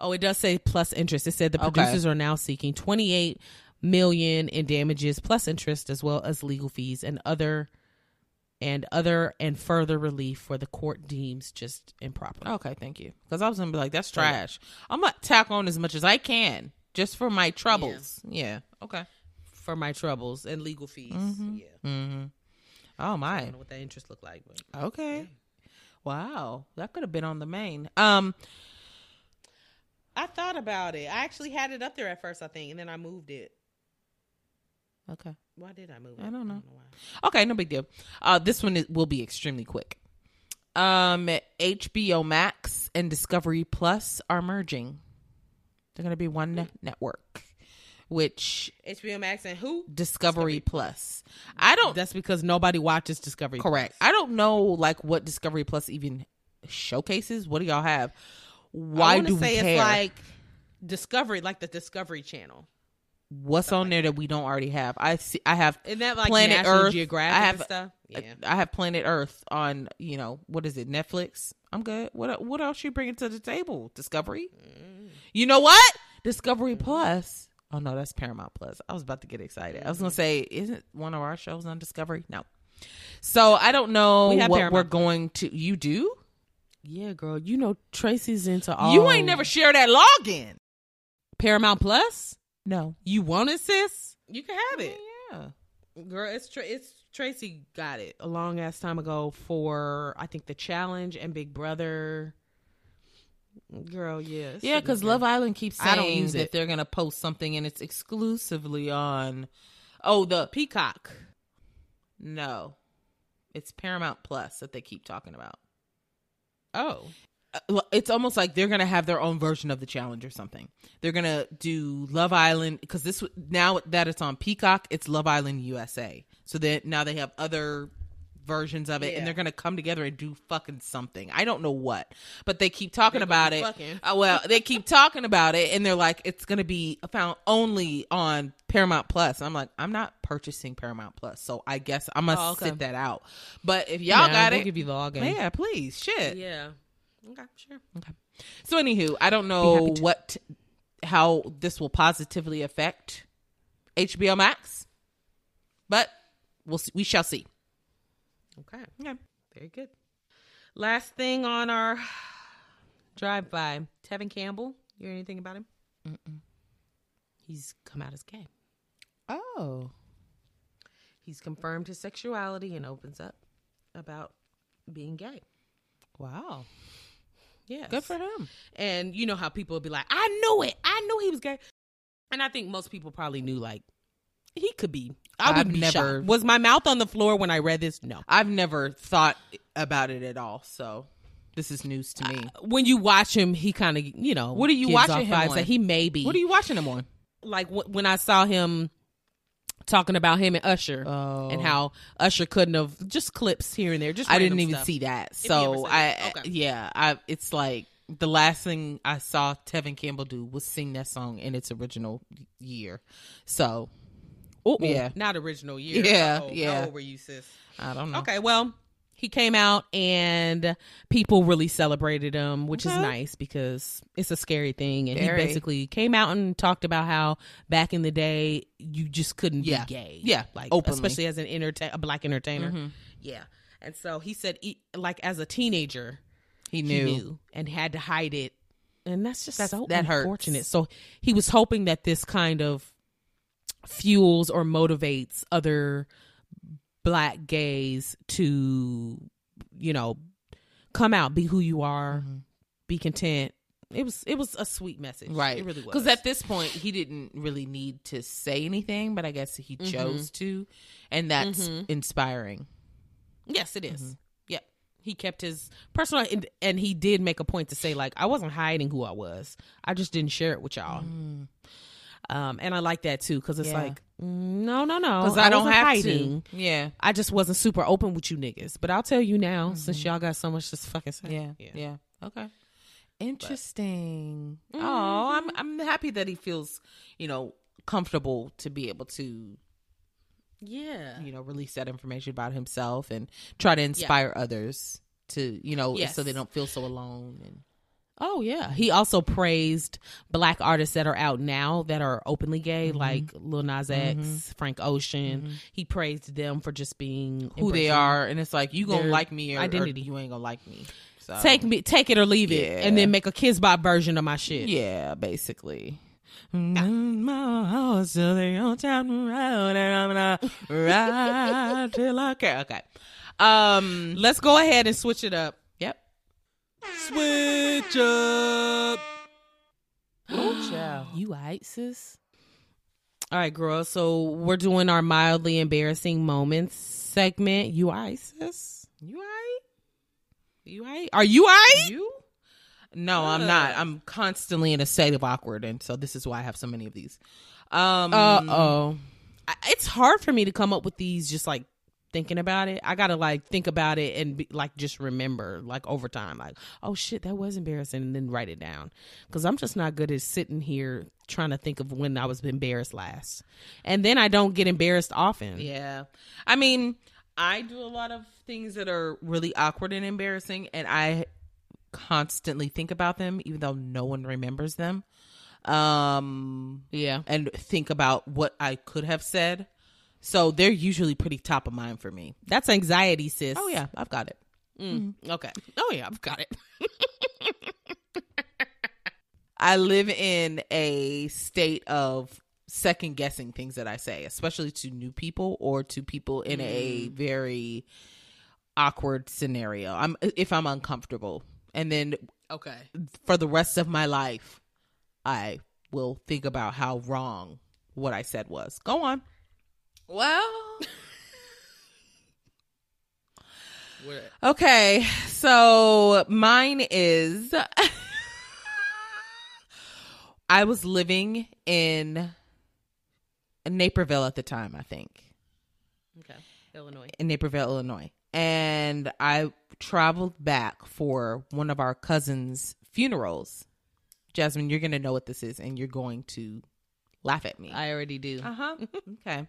oh, it does say plus interest. It said the
Okay.
producers are now seeking 28 million in damages plus interest as well as legal fees and other and other and further relief for the court deems just improper.
okay, thank you. Because I was gonna be like, that's trash. I'm gonna tack on as much as I can just for my troubles. Yeah. Okay.
For my troubles and legal fees.
Mm-hmm.
Yeah.
Oh
I
my.
don't know what that interest looked like, but
Okay. Wow, that could have been on the main. Um,
I thought about it. I actually had it up there at first, I think, and then I moved it.
Okay.
Why did I move it?
I don't know.
why.
Okay, no big deal. Uh, this one is, will be extremely quick. Um, HBO Max and Discovery Plus are merging. They're going to be one ne- network, which
HBO Max and who?
Discovery Plus. I don't.
That's because nobody watches Discovery.
correct. I don't know like what Discovery Plus even showcases. What do y'all have? Why
I wanna
do we
say
care?
it's like Discovery, like the Discovery Channel.
What's on there that we don't already have? I see. I have
Isn't that like
Planet
National
Earth.
Geographic
I have
stuff? Yeah.
I have Planet Earth on, you know, what is it, Netflix? I'm good. What what else you bringing to the table? Discovery? Mm. You know what? Discovery Plus. Oh no, that's Paramount Plus. I was about to get excited. I was gonna mm-hmm. say, isn't one of our shows on Discovery? No. So I don't know
We
what
Paramount
we're going to. You do?
yeah, girl. You know Tracy's into all.
You ain't never share that login.
Paramount Plus.
No.
You want it, sis? You can have it, oh,
Yeah.
girl. It's Tra- it's Tracy got it a long ass time ago for I think the challenge and Big Brother. Girl, yes,
Yeah, because Love Island keeps saying that
it.
they're gonna post something and it's exclusively on. Oh, the
Peacock.
No, it's Paramount Plus that they keep talking about.
Oh,
well, It's almost like they're gonna have their own version of the challenge or something. They're gonna do Love Island because this now that it's on Peacock, it's Love Island USA. So that now they have other versions of it,
Yeah.
and they're gonna come together and do fucking something. I don't know what, but they keep talking
They
about it. Uh, well, they keep (laughs) talking about it, and they're like, it's gonna be found only on Paramount Plus. I'm like, I'm not purchasing Paramount Plus, so I guess I must
Oh, okay.
sit that out. But if y'all
Yeah,
got
we'll
it,
give you the login.
yeah, please, shit.
Yeah. Okay, sure.
Okay. So, anywho, I don't know what, how this will positively affect HBO Max, but we'll see, we shall see.
Okay.
Yeah.
Very good. Last thing on our (sighs) drive by Tevin Campbell. You hear anything about him? He's come out as gay.
Oh,
He's confirmed his sexuality and opens up about being gay.
wow,
Yes.
good for him.
And you know how people would be like, I knew it. I knew he was gay. And I think most people probably knew like he could be. I
I've
would be
never-
shocked. Was my mouth on the floor when I read this? No.
I've never thought about it at all, so this is news to me.
When you watch him, he kind of, you know,
What are you watching him on?
that he may be.
what are you watching him on?
like wh- when I saw him talking about him and Usher
Oh.
and how Usher couldn't have just clips here and there. Just
I didn't even
stuff.
see that. So I.
Okay.
yeah, I. It's like the last thing I saw Tevin Campbell do was sing that song in its original year. So
Ooh,
Yeah.
not original year.
Yeah,
How old-
yeah.
How old were you, sis?
I don't know.
Okay, well, he came out and people really celebrated him, which is nice because it's a scary thing. And
Very.
he basically came out and talked about how back in the day you just couldn't
Yeah.
be gay.
Yeah,
like
openly.
especially as an entertain a black entertainer.
Mhm.
Yeah, and so he said, e- like as a teenager,
He
he
knew.
knew and had to hide it, and that's just
That's-
so
that hurts.
unfortunate. So he was hoping that this kind of fuels or motivates other black gays to, you know, come out, be who you are,
Mm-hmm.
be content. It was it was a sweet message,
Right.
It really was
Because at this point, he didn't really need to say anything, but I guess he
Mm-hmm.
chose to. And that's inspiring.
yes, it is.
Mm-hmm.
Yep, he kept his personal, and, and he did make a point to say like I wasn't hiding who I was. I just didn't share it with y'all.
Mm.
Um, and I like that too because it's
Yeah.
like, no, no, no,
Because I, don't have
hiding.
to. Yeah.
I just wasn't super open with you niggas. But I'll tell you now, since y'all got so much to fucking say.
Mm-hmm. Yeah. Yeah. Okay. Interesting.
Mm-hmm.
Oh, I'm I'm happy that he feels, you know, comfortable to be able to,
Yeah.
you know, release that information about himself and try to inspire others to, you know,
Yes.
so they don't feel so alone and
Oh yeah. He also praised black artists that are out now that are openly gay,
Mm-hmm.
like Lil Nas X, Frank Ocean. He praised them for just being
who they are and it's like you going to like me or, or
identity.
you ain't going to like me. So
Take me, take it or leave it, and then make a kids bop version of my shit.
Yeah, basically. My horse to the old town and I'm gonna ride till I can. Okay. Um.
Let's go ahead and switch it up.
Yep.
Switch up.
Oh, child.
You right, sis? All right, girl. So we're doing our mildly embarrassing moments segment. You right, sis?
You alright?
You right? Are you right?
You? No, I'm not. I'm constantly in a state of awkward, and so this is why I have so many of these. Um.
Uh oh. It's hard for me to come up with these just like thinking about it. I gotta like think about it and be, like just remember like over time, like oh shit, that was embarrassing, and then write it down because I'm just not good at sitting here trying to think of when I was embarrassed last, and then I don't get embarrassed often.
Yeah. I mean, I do a lot of things that are really awkward and embarrassing, and I constantly think about them, even though no one remembers them. Um,
Yeah.
and think about what I could have said. So they're usually pretty top of mind for me.
That's anxiety, sis.
Oh yeah, I've got it.
Mm, okay. Oh yeah, I've got it. (laughs)
I live in a state of second guessing things that I say, especially to new people or to people in a very awkward scenario. I'm if I'm uncomfortable. And then
Okay.
for the rest of my life, I will think about how wrong what I said was. Go on.
Well. (laughs)
Okay, so mine is (laughs) I was living in Naperville at the time, I think.
okay. Illinois.
In Naperville, Illinois. And I traveled back for one of our cousins' funerals. Jasmine, you're going to know what this is and you're going to laugh at me.
I already do.
Uh-huh. (laughs) okay.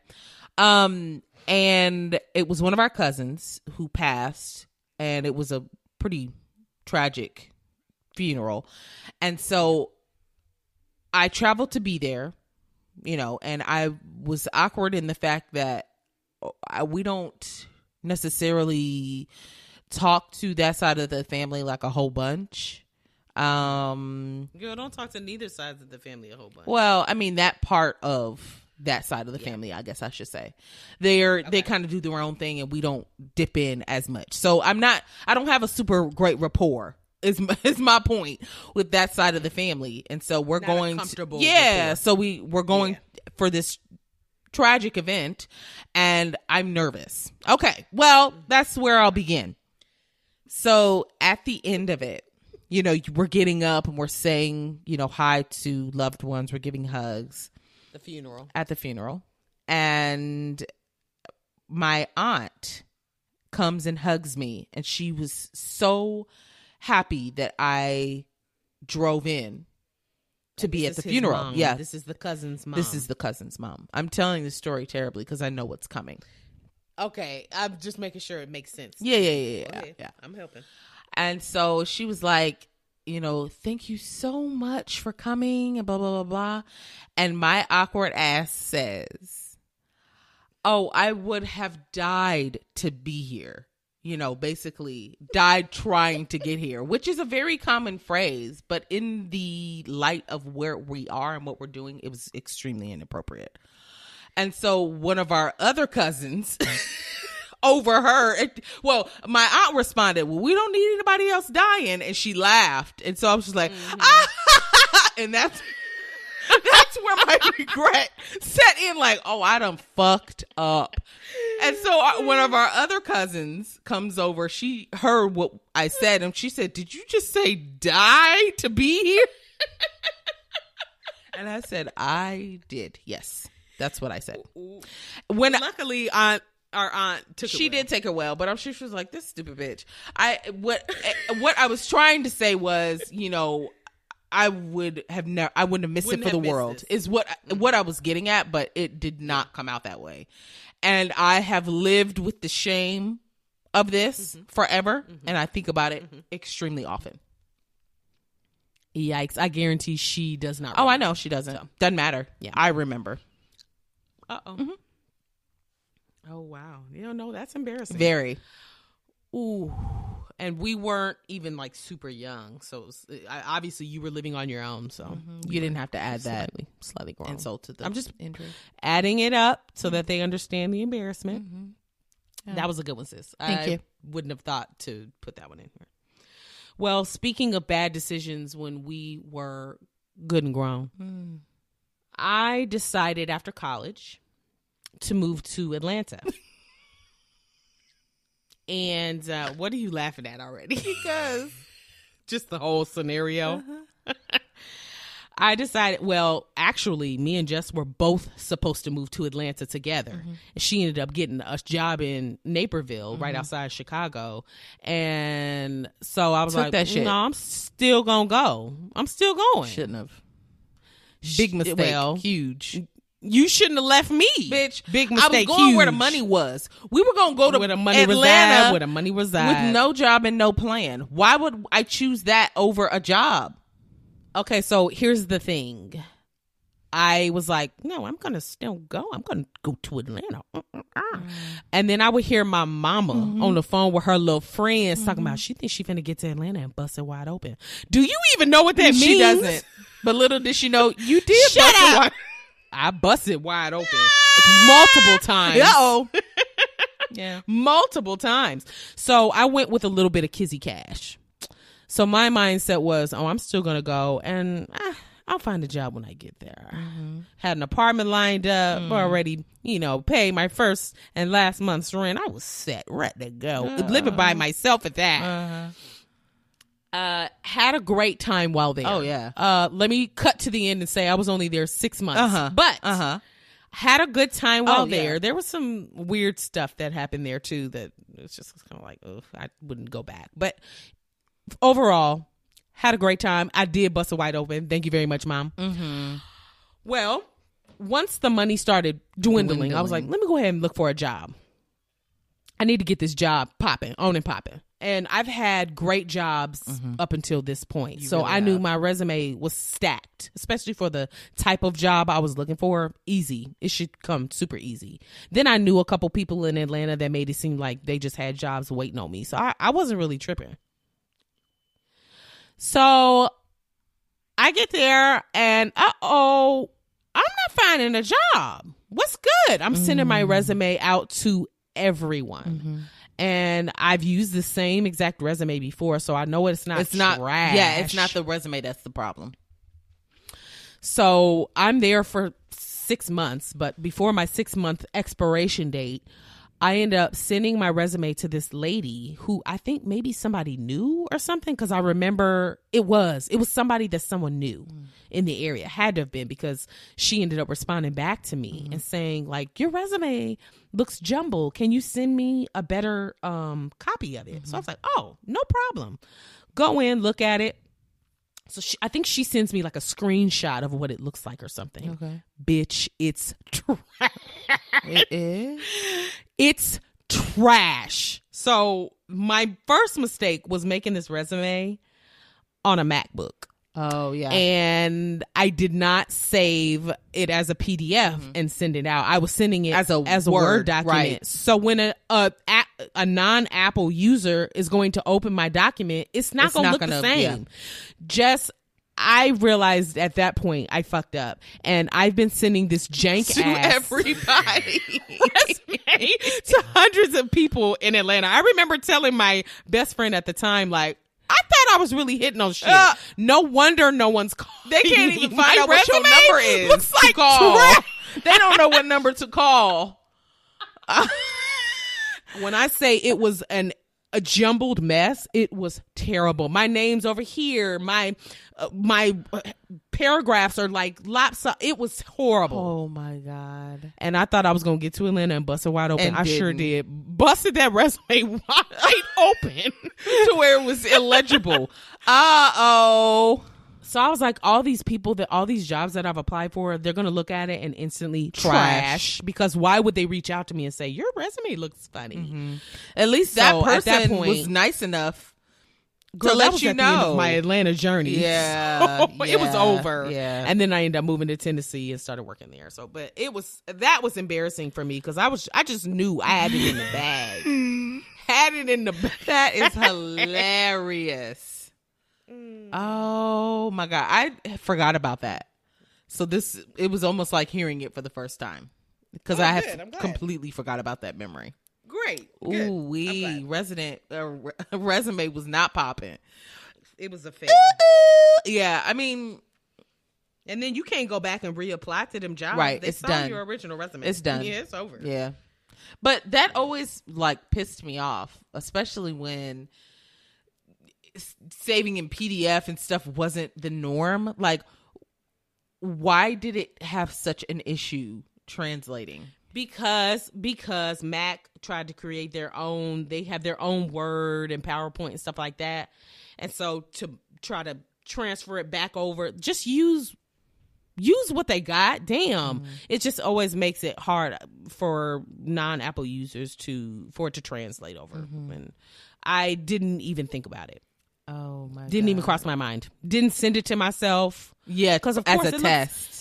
Um and it was one of our cousins who passed and it was a pretty tragic funeral. And so I traveled to be there, you know, and I was awkward in the fact that I, we don't necessarily talk to that side of the family like a whole bunch. Um
Girl, don't talk to neither sides of the family a whole bunch.
well, I mean that part of that side of the family, I guess I should say. They're they kind of do their own thing and we don't dip in as much. So I'm not I don't have a super great rapport. Is my, (laughs) is my point with that side of the family. And so we're
Not
going
comfortable
to, Yeah,
rapport.
so we we're going for this tragic event and I'm nervous. Okay. Well, that's where I'll begin. So at the end of it, you know, we're getting up and we're saying, you know, hi to loved ones. We're giving hugs
the funeral.
at the funeral. And my aunt comes and hugs me. And she was so happy that I drove in to be at the funeral.
mom.
Yeah.
This is the cousin's mom.
This is the cousin's mom. I'm telling the story terribly because I know what's coming.
Okay. I'm just making sure it makes sense.
Yeah, yeah, yeah, yeah.
Okay.
yeah.
I'm helping.
And so she was like, you know, thank you so much for coming and blah, blah, blah, blah. And my awkward ass says, oh, I would have died to be here. You know, basically died trying to get here, which is a very common phrase. But in the light of where we are and what we're doing, it was extremely inappropriate. And so one of our other cousins (laughs) overheard. Well, my aunt responded, "Well, we don't need anybody else dying," and she laughed. And so I was just like, ah! (laughs) and that's (laughs) that's where my (laughs) regret set in. Like, oh, I done fucked up. And so our, one of our other cousins comes over. She heard what I said, and she said, "Did you just say die to be here?" And I said, I did. Yes. That's what I said. When
Luckily, aunt our aunt took.
she did take her well, but I'm sure she was like, "This stupid bitch." I what what I was trying to say was, you know, I would have never, I wouldn't have missed
Wouldn't
it for the world.
this.
Is what what I was getting at, but it did not come out that way, and I have lived with the shame of this
Mm-hmm.
forever, and I think about it extremely often.
Yikes! I guarantee she does not.
Oh, I know she doesn't. Doesn't matter.
Yeah.
I remember
Uh oh.
Mm-hmm.
Oh wow! You don't know that's embarrassing.
very.
Ooh. And we weren't even like super young, so was, I, obviously you were living on your own. So mm-hmm.
You didn't have to add that
slightly, slightly grown.
insult to the.
I'm just
injury.
adding it up so that mm-hmm. they understand the embarrassment. Mm-hmm. That was a good one, sis.
Thank
I
you.
Wouldn't have thought to put that one in here. Well, speaking of bad decisions when we were good and grown, mm. I decided after college to move to Atlanta. (laughs) and uh, what are you laughing at already? (laughs)
Because
Just the whole scenario. (laughs) I decided, well, actually, me and Jess were both supposed to move to Atlanta together.
Mm-hmm.
And she ended up getting a job in Naperville, right outside Chicago. And so I was
Took
like,
that shit.
no, I'm still going to go. I'm still going.
shouldn't have. Big mistake.
well,
huge.
You shouldn't have left me.
bitch.
Big mistake.
I was
mistake.
going where the money was. We were gonna go to
where the money
Atlanta
reside, where the money reside.
with no job and no plan. Why would I choose that over a job?
Okay, so here's the thing. I was like, no, I'm gonna still go. I'm gonna go to Atlanta. Mm-mm-mm. And then I would hear my mama mm-hmm. on the phone with her little friends talking about mm-hmm. she thinks she finna get to Atlanta and bust it wide open. Do you even know what that means?
She doesn't. But little did she know you did.
Shut
bust it
up.
wide-
I busted wide open (laughs) multiple times.
Uh-oh. (laughs)
Yeah. Multiple times. So I went with a little bit of kizzy cash. So my mindset was, oh, I'm still going to go and ah, I'll find a job when I get there. Mm-hmm. Had an apartment lined up, mm. already, you know, pay my first and last month's rent. I was set, ready to go. Uh-huh. Living by myself at that. Uh-huh. Uh, had a great time while there.
Oh, yeah.
Uh, let me cut to the end and say I was only there six months.
Uh-huh.
But
Uh-huh.
had a good time while
Oh, yeah.
there. There was some weird stuff that happened there too that it's just kind of like, oh, I wouldn't go back. But overall, had a great time. I did bust a wide open. Thank you very much, mom. Mm-hmm. Well, once the money started dwindling, I was like, let me go ahead and look for a job. I need to get this job popping, on and popping. And I've had great jobs up until this point. so
really
I knew
have.
my resume was stacked, especially for the type of job I was looking for. Easy. It should come super easy. Then I knew a couple people in Atlanta that made it seem like they just had jobs waiting on me. So I, I wasn't really tripping. So I get there and uh oh, I'm not finding a job. What's good? I'm sending
Mm.
my resume out to everyone.
Mm-hmm.
And I've used the same exact resume before, so I know it's not
It's not. Yeah, it's not the resume that's the problem.
So I'm there for six months, but before my six month expiration date, I end up sending my resume to this lady who I think maybe somebody knew or something because I remember it was it was somebody that someone knew in the area had to have been because she ended up responding back to me and saying like your resume looks jumbled. Can you send me a better um copy of it? So I was like oh no problem. Go in look at it so she, I think she sends me like a screenshot of what it looks like or something.
Okay.
Bitch, it's trash.
It is.
It's trash. So my first mistake was making this resume on a MacBook.
Oh yeah.
And I did not save it as a PDF and send it out. I was sending it
Mm-hmm. As a
as a Word,
Word,
document.
right.
So when a a, a, non Apple user is going to open my document, it's not going to look
gonna-
the
yeah.
same. Just I realized at that point I fucked up, and I've been sending this jank
to everybody. (laughs)
to hundreds of people in Atlanta. I remember telling my best friend at the time, like, I thought I was really hitting on shit.
Uh,
no wonder no one's (laughs) calling.
They can't even
My
find out what your number is.
Looks like
call. they don't know what number to call. (laughs)
When I say it was an a jumbled mess, it was terrible. My name's over here. My uh, my uh, paragraphs are like lopsided. It was horrible.
Oh my god.
And I thought I was gonna get to Atlanta and bust it wide open.
And
I sure
didn't.
did. Busted that resume (laughs) wide open.
to where it was illegible. (laughs) Uh oh.
So I was like, all these people that all these jobs that I've applied for, they're gonna look at it and instantly trash.
Trash.
Because why would they reach out to me and say your resume looks funny?
At least that
So, at
person
that point-
was nice enough
Girl,
to
that
let
was
you
at the end
know.
of my Atlanta journey. (laughs)
Yeah,
So, (laughs) it was over.
yeah.
and then I ended up moving to Tennessee and started working there. So, but it was that was embarrassing for me because I was I just knew I had it in the bag, (laughs) had it in the bag.
that is hilarious. Mm. Oh my god, I forgot about that. So this it was almost like hearing it for the first time because
Oh,
I have
good. I'm glad.
completely forgot about that memory.
Great,
Ooh, we resident uh, re- (laughs) resume was not popping.
It was a fail.
Yeah, I mean
And then you can't go back and reapply to them jobs.
Right,
They
it's
saw
done.
Your original resume.
It's done.
Yeah, it's over.
Yeah. But that always like pissed me off, especially when saving in PDF and stuff wasn't the norm. Like why did it have such an issue translating?
Because because Mac tried to create their own they have their own word and PowerPoint and stuff like that. And so to try to transfer it back over, just use use what they got. Damn. Mm-hmm. It just always makes it hard for non-Apple users to for it to translate over. Mm-hmm. And I didn't even think about it.
Oh my
Didn't even cross my mind. Didn't send it to myself.
Yeah,
because of
as
course
a
it looks-
test.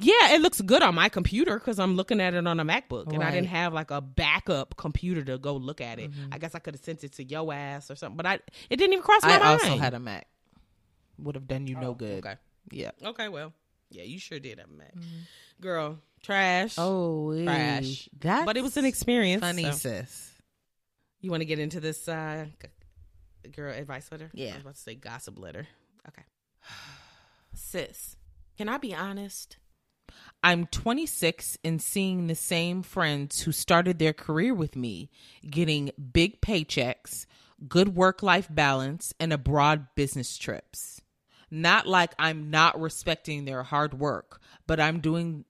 Yeah, it looks good on my computer because I'm looking at it on a MacBook, and I didn't have like a backup computer to go look at it.
Mm-hmm.
I guess I could have sent it to yo ass or something, but I it didn't even cross my
I
mind.
I also had a Mac. Would have done you no good.
okay.
Yeah.
Okay, well, yeah, you sure did have a Mac, girl. Trash.
Oh,
trash.
That
but it was an experience.
funny,
so.
sis.
You want to get into this uh, girl advice letter?
Yeah.
I was about to say gossip letter. Okay. (sighs)
Sis, can I be honest? I'm 26 and seeing the same friends who started their career with me getting big paychecks, good work life balance, and abroad business trips. Not like I'm not respecting their hard work, but I'm doing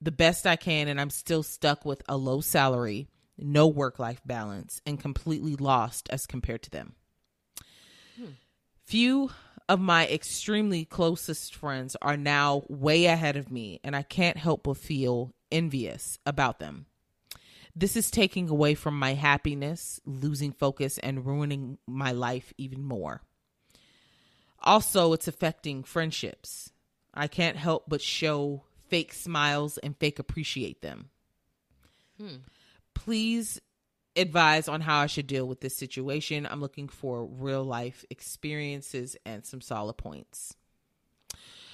the best I can and I'm still stuck with a low salary, no work life balance, and completely lost as compared to them. Hmm. Few of my extremely closest friends are now way ahead of me, and I can't help but feel envious about them. This is taking away from my happiness, losing focus, and ruining my life even more. Also, it's affecting friendships. I can't help but show fake smiles and fake appreciate them. Hmm. Please advise on how I should deal with this situation. I'm looking for real life experiences and some solid points.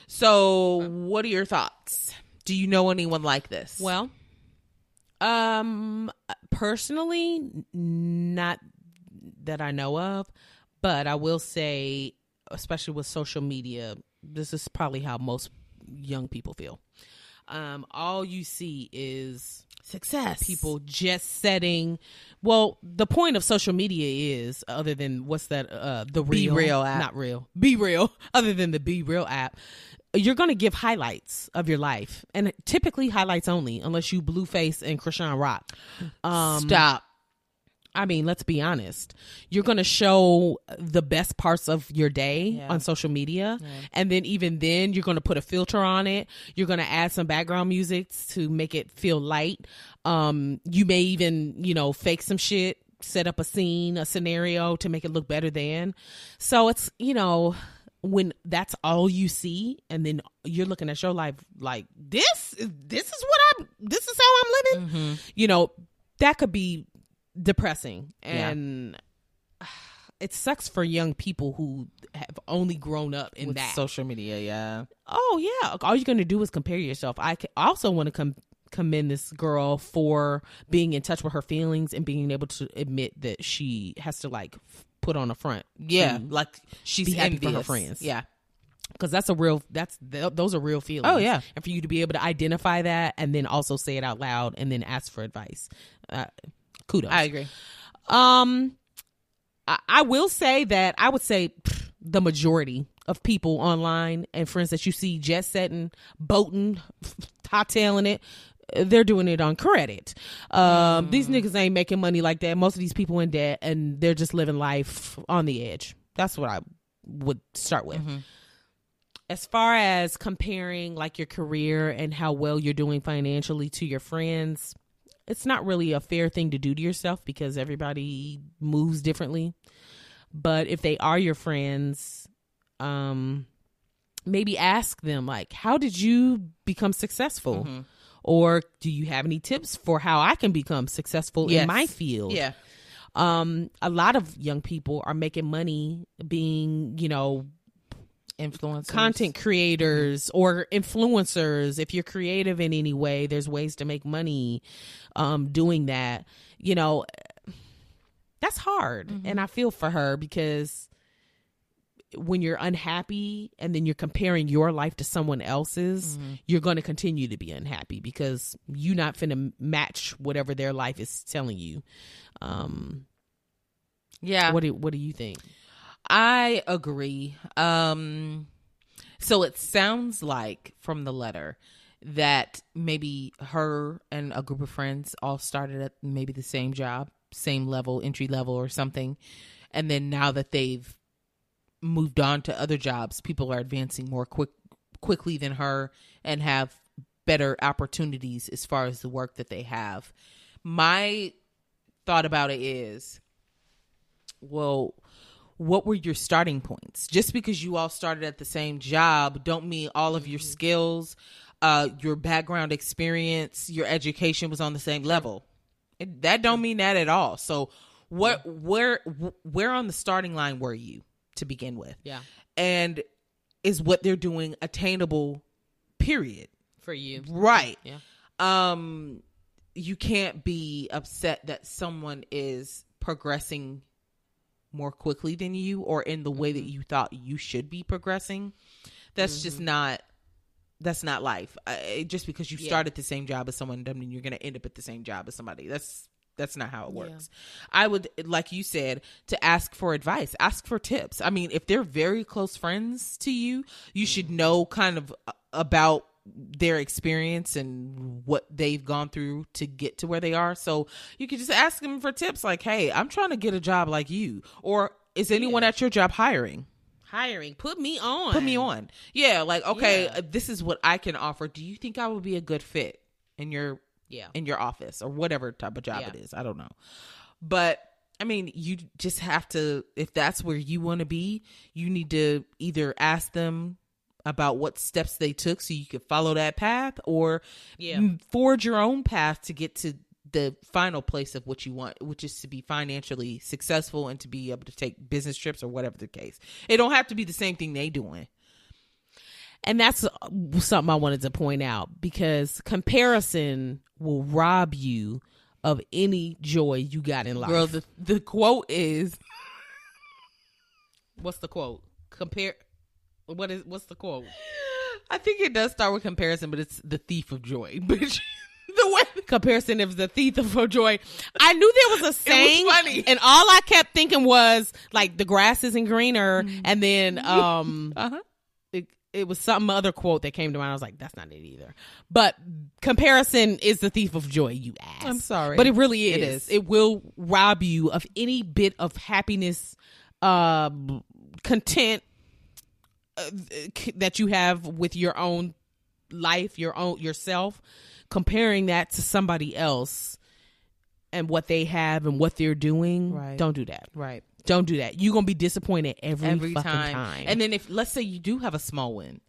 So, what are your thoughts? Do you know anyone like this?
Well, um, personally, not that I know of, but I will say, especially with social media, this is probably how most young people feel. Um, all you see is
success.
people just setting. Well, the point of social media is, other than what's that? Uh, the
Be
real,
Real app.
not real, be real. (laughs) Other than the BeReal app, you're going to give highlights of your life, and typically highlights only, unless you Blueface and Chrisean Rock. Um,
Stop.
I mean, let's be honest. You're going to show the best parts of your day
Yeah.
on social media. And then, even then, you're going to put a filter on it. You're going to add some background music to make it feel light. Um, you may even, you know, fake some shit, set up a scene, a scenario to make it look better than. So it's, you know, when that's all you see and then you're looking at your life like this is this is what i'm this is how i'm living
Mm-hmm.
you know that could be depressing
Yeah.
and (sighs) it sucks for young people who have only grown up in
With
that
social media, yeah.
oh yeah all you're gonna do is compare yourself i also want to com- commend this girl for being in touch with her feelings and being able to admit that she has to like f- put on a front
Yeah, like she's
happy for her friends.
Yeah.
because that's a real that's th- those are real feelings
Oh, yeah.
and for you to be able to identify that and then also say it out loud and then ask for advice uh, kudos
I agree.
um I, I will say that i would say pff, the majority of people online and friends that you see jet setting, boating, (laughs) hightailing it. They're doing it on credit. Um, These niggas ain't making money like that. Most of these people in debt, and they're just living life on the edge. That's what I would start with. As far as comparing like your career and how well you're doing financially to your friends, it's not really a fair thing to do to yourself because everybody moves differently. But if they are your friends, um, maybe ask them like, "How did you become successful?" Or do you have any tips for how I can become successful
Yes.
in my field?
Yeah.
Um, a lot of young people are making money being, you know,
Influencers.
content creators or influencers if you're creative in any way there's ways to make money um doing that. You know that's hard. And i feel for her because when you're unhappy and then you're comparing your life to someone else's you're going to continue to be unhappy because you're not finna match whatever their life is telling you. Um
Yeah.
what do what do you think
I agree. Um so it sounds like from the letter that maybe her and a group of friends all started at maybe the same job, same level, entry level or something. And then now that they've moved on to other jobs, people are advancing more quick quickly than her and have better opportunities as far as the work that they have. My thought about it is well, what were your starting points? Just because you all started at the same job, don't mean all of your skills, uh, your background experience, your education was on the same level. It, that don't mean that at all. So, what, where, where on the starting line were you to begin with?
yeah
And is what they're doing attainable? Period.
for you
Right
yeah
um you can't be upset that someone is progressing more quickly than you or in the way that mm-hmm. you thought you should be progressing that's just mm-hmm. not that's not life. I, just because you
Yeah.
started the same job as someone doesn't mean you're going to end up at the same job as somebody. That's that's not how it works. I would like you said to ask for advice ask for tips. I mean if they're very close friends to you you should mm-hmm. know kind of uh, about their experience and what they've gone through to get to where they are. So you could just ask them for tips like, hey, I'm trying to get a job like you. Or is anyone at your job hiring?
hiring put me on
Put me on. Yeah, like, okay,
Yeah.
uh, this is what I can offer. Do you think I would be a good fit in your
yeah
in your office or whatever type of job
Yeah.
it is? I don't know. But I mean, you just have to if that's where you want to be, you need to either ask them about what steps they took so you could follow that path or
Yeah.
forge your own path to get to the final place of what you want which is to be financially successful and to be able to take business trips or whatever the case it don't have to be the same thing they doing
And that's uh, something I wanted to point out because comparison will rob you of any joy you got in life.
girl the, the quote is (laughs)
what's the quote? Compare. What is what's the quote?
i think it does start with comparison but it's the thief of joy (laughs) bitch the way
Comparison is the thief of joy. I knew there was a saying,
funny.
and all I kept thinking was like the grass isn't greener, and then um, (laughs)
uh-huh
it, it was some other quote that came to mind. I was like, that's not it either. But comparison is the thief of joy, you ass.
I'm sorry.
But it really is.
It is.
It will rob you of any bit of happiness, um, content uh, that you have with your own life, your own yourself. Comparing that to somebody else and what they have and what they're doing,
Right.
don't do that.
right
Don't do that. You're gonna be disappointed every,
every
fucking
time.
time.
And then if let's say you do have a small win,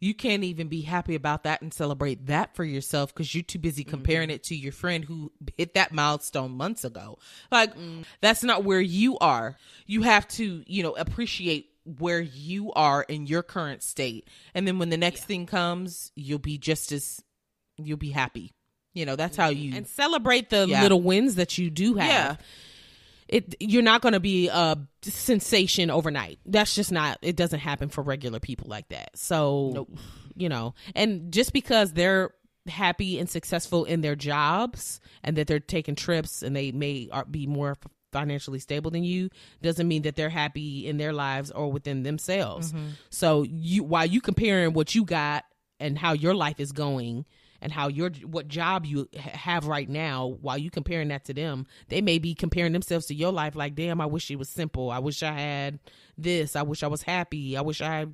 you can't even be happy about that and celebrate that for yourself because you're too busy comparing it to your friend who hit that milestone months ago. Like that's not where you are. You have to, you know, appreciate where you are in your current state. And then when the next thing comes, you'll be just as you'll be happy. You know, that's how mm-hmm. you
and celebrate the
Yeah.
little wins that you do have.
Yeah.
It you're not going to be a sensation overnight. That's just not it doesn't happen for regular people like that. So, you know, and just because they're happy and successful in their jobs and that they're taking trips and they may are- be more financially stable than you doesn't mean that they're happy in their lives or within themselves. Mm-hmm. So you while you comparing what you got and how your life is going and how your what job you ha- have right now while you comparing that to them they may be comparing themselves to your life like damn i wish it was simple. I wish i had this. I wish i was happy. I wish i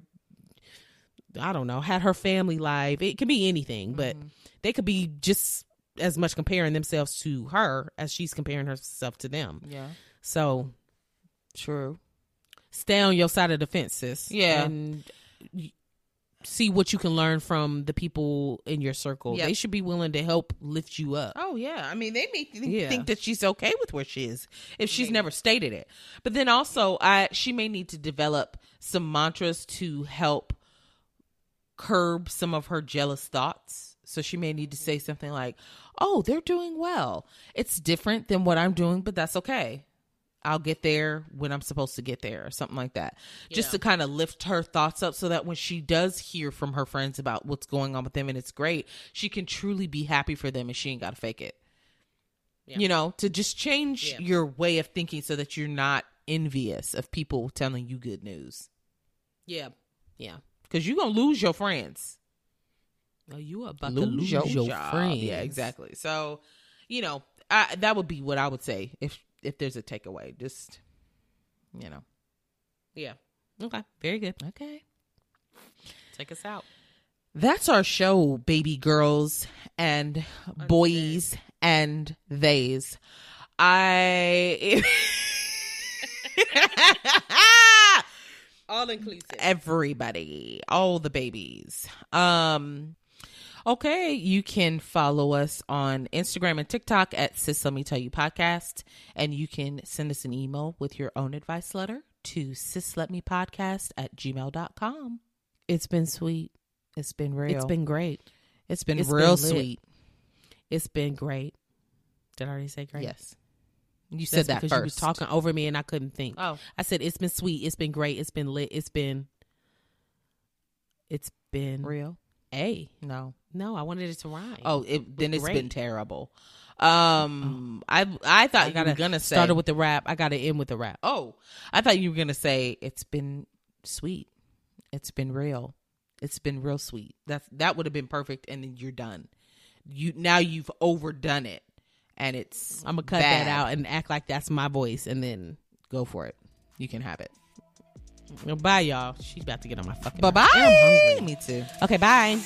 i don't know had her family life. It could be anything but mm-hmm. they could be just as much comparing themselves to her as she's comparing herself to them
Yeah.
so
True.
stay on your side of the fence sis
Yeah.
and see what you can learn from the people in your circle
Yep.
they should be willing to help lift you up
Oh yeah, I mean they may think,
Yeah.
think that she's okay with where she is if she's never stated it. But then also, I she may need to develop some mantras to help curb some of her jealous thoughts. So she may need to say something like, "Oh, they're doing well. It's different than what I'm doing, but that's okay. I'll get there when I'm supposed to get there," or something like that. Just to kind of lift her thoughts up so that when she does hear from her friends about what's going on with them and it's great, she can truly be happy for them and she ain't got to fake it. You know, to just change
Yeah.
your way of thinking so that you're not envious of people telling you good news.
yeah yeah
Because you're going to lose your friends.
Oh you about
lose,
to lose
your,
your,
job.
friends
Yeah, exactly. So, you know, I, that would be what I would say if if there's a takeaway. Just, you know,
yeah okay very good
okay.
take us out
That's our show, baby girls and boys and theys. I. (laughs)
all inclusive
everybody, all the babies. Um okay, you can follow us on Instagram and TikTok at Sis Let Me Tell You Podcast. And you can send us an email with your own advice letter to sis let me podcast at gmail.com. It's been sweet. It's been real.
it's been great
it's been
it's
real
been
sweet.
it's been great did i already say great
Yes. You
That's
said that
because
first.
you was talking over me and I couldn't think.
Oh.
I said it's been sweet, it's been great, it's been lit, it's been it's been
real?
a.
No.
No, I wanted it to rhyme.
Oh, it, then it's been terrible. Um, I I thought
I
you
gotta
were gonna say
started with the rap. I got to end with the rap.
Oh, I thought you were gonna say it's been sweet. It's been real. It's been real sweet. That's that would have been perfect, and then you're done. You now you've overdone it, and it's
I'm gonna cut
bad.
that out and act like that's my voice, and then
Go for it. You can have it.
bye, y'all. She's about to get on my fucking.
Bye
nerves. And I'm
bye. Me too.
Okay, bye.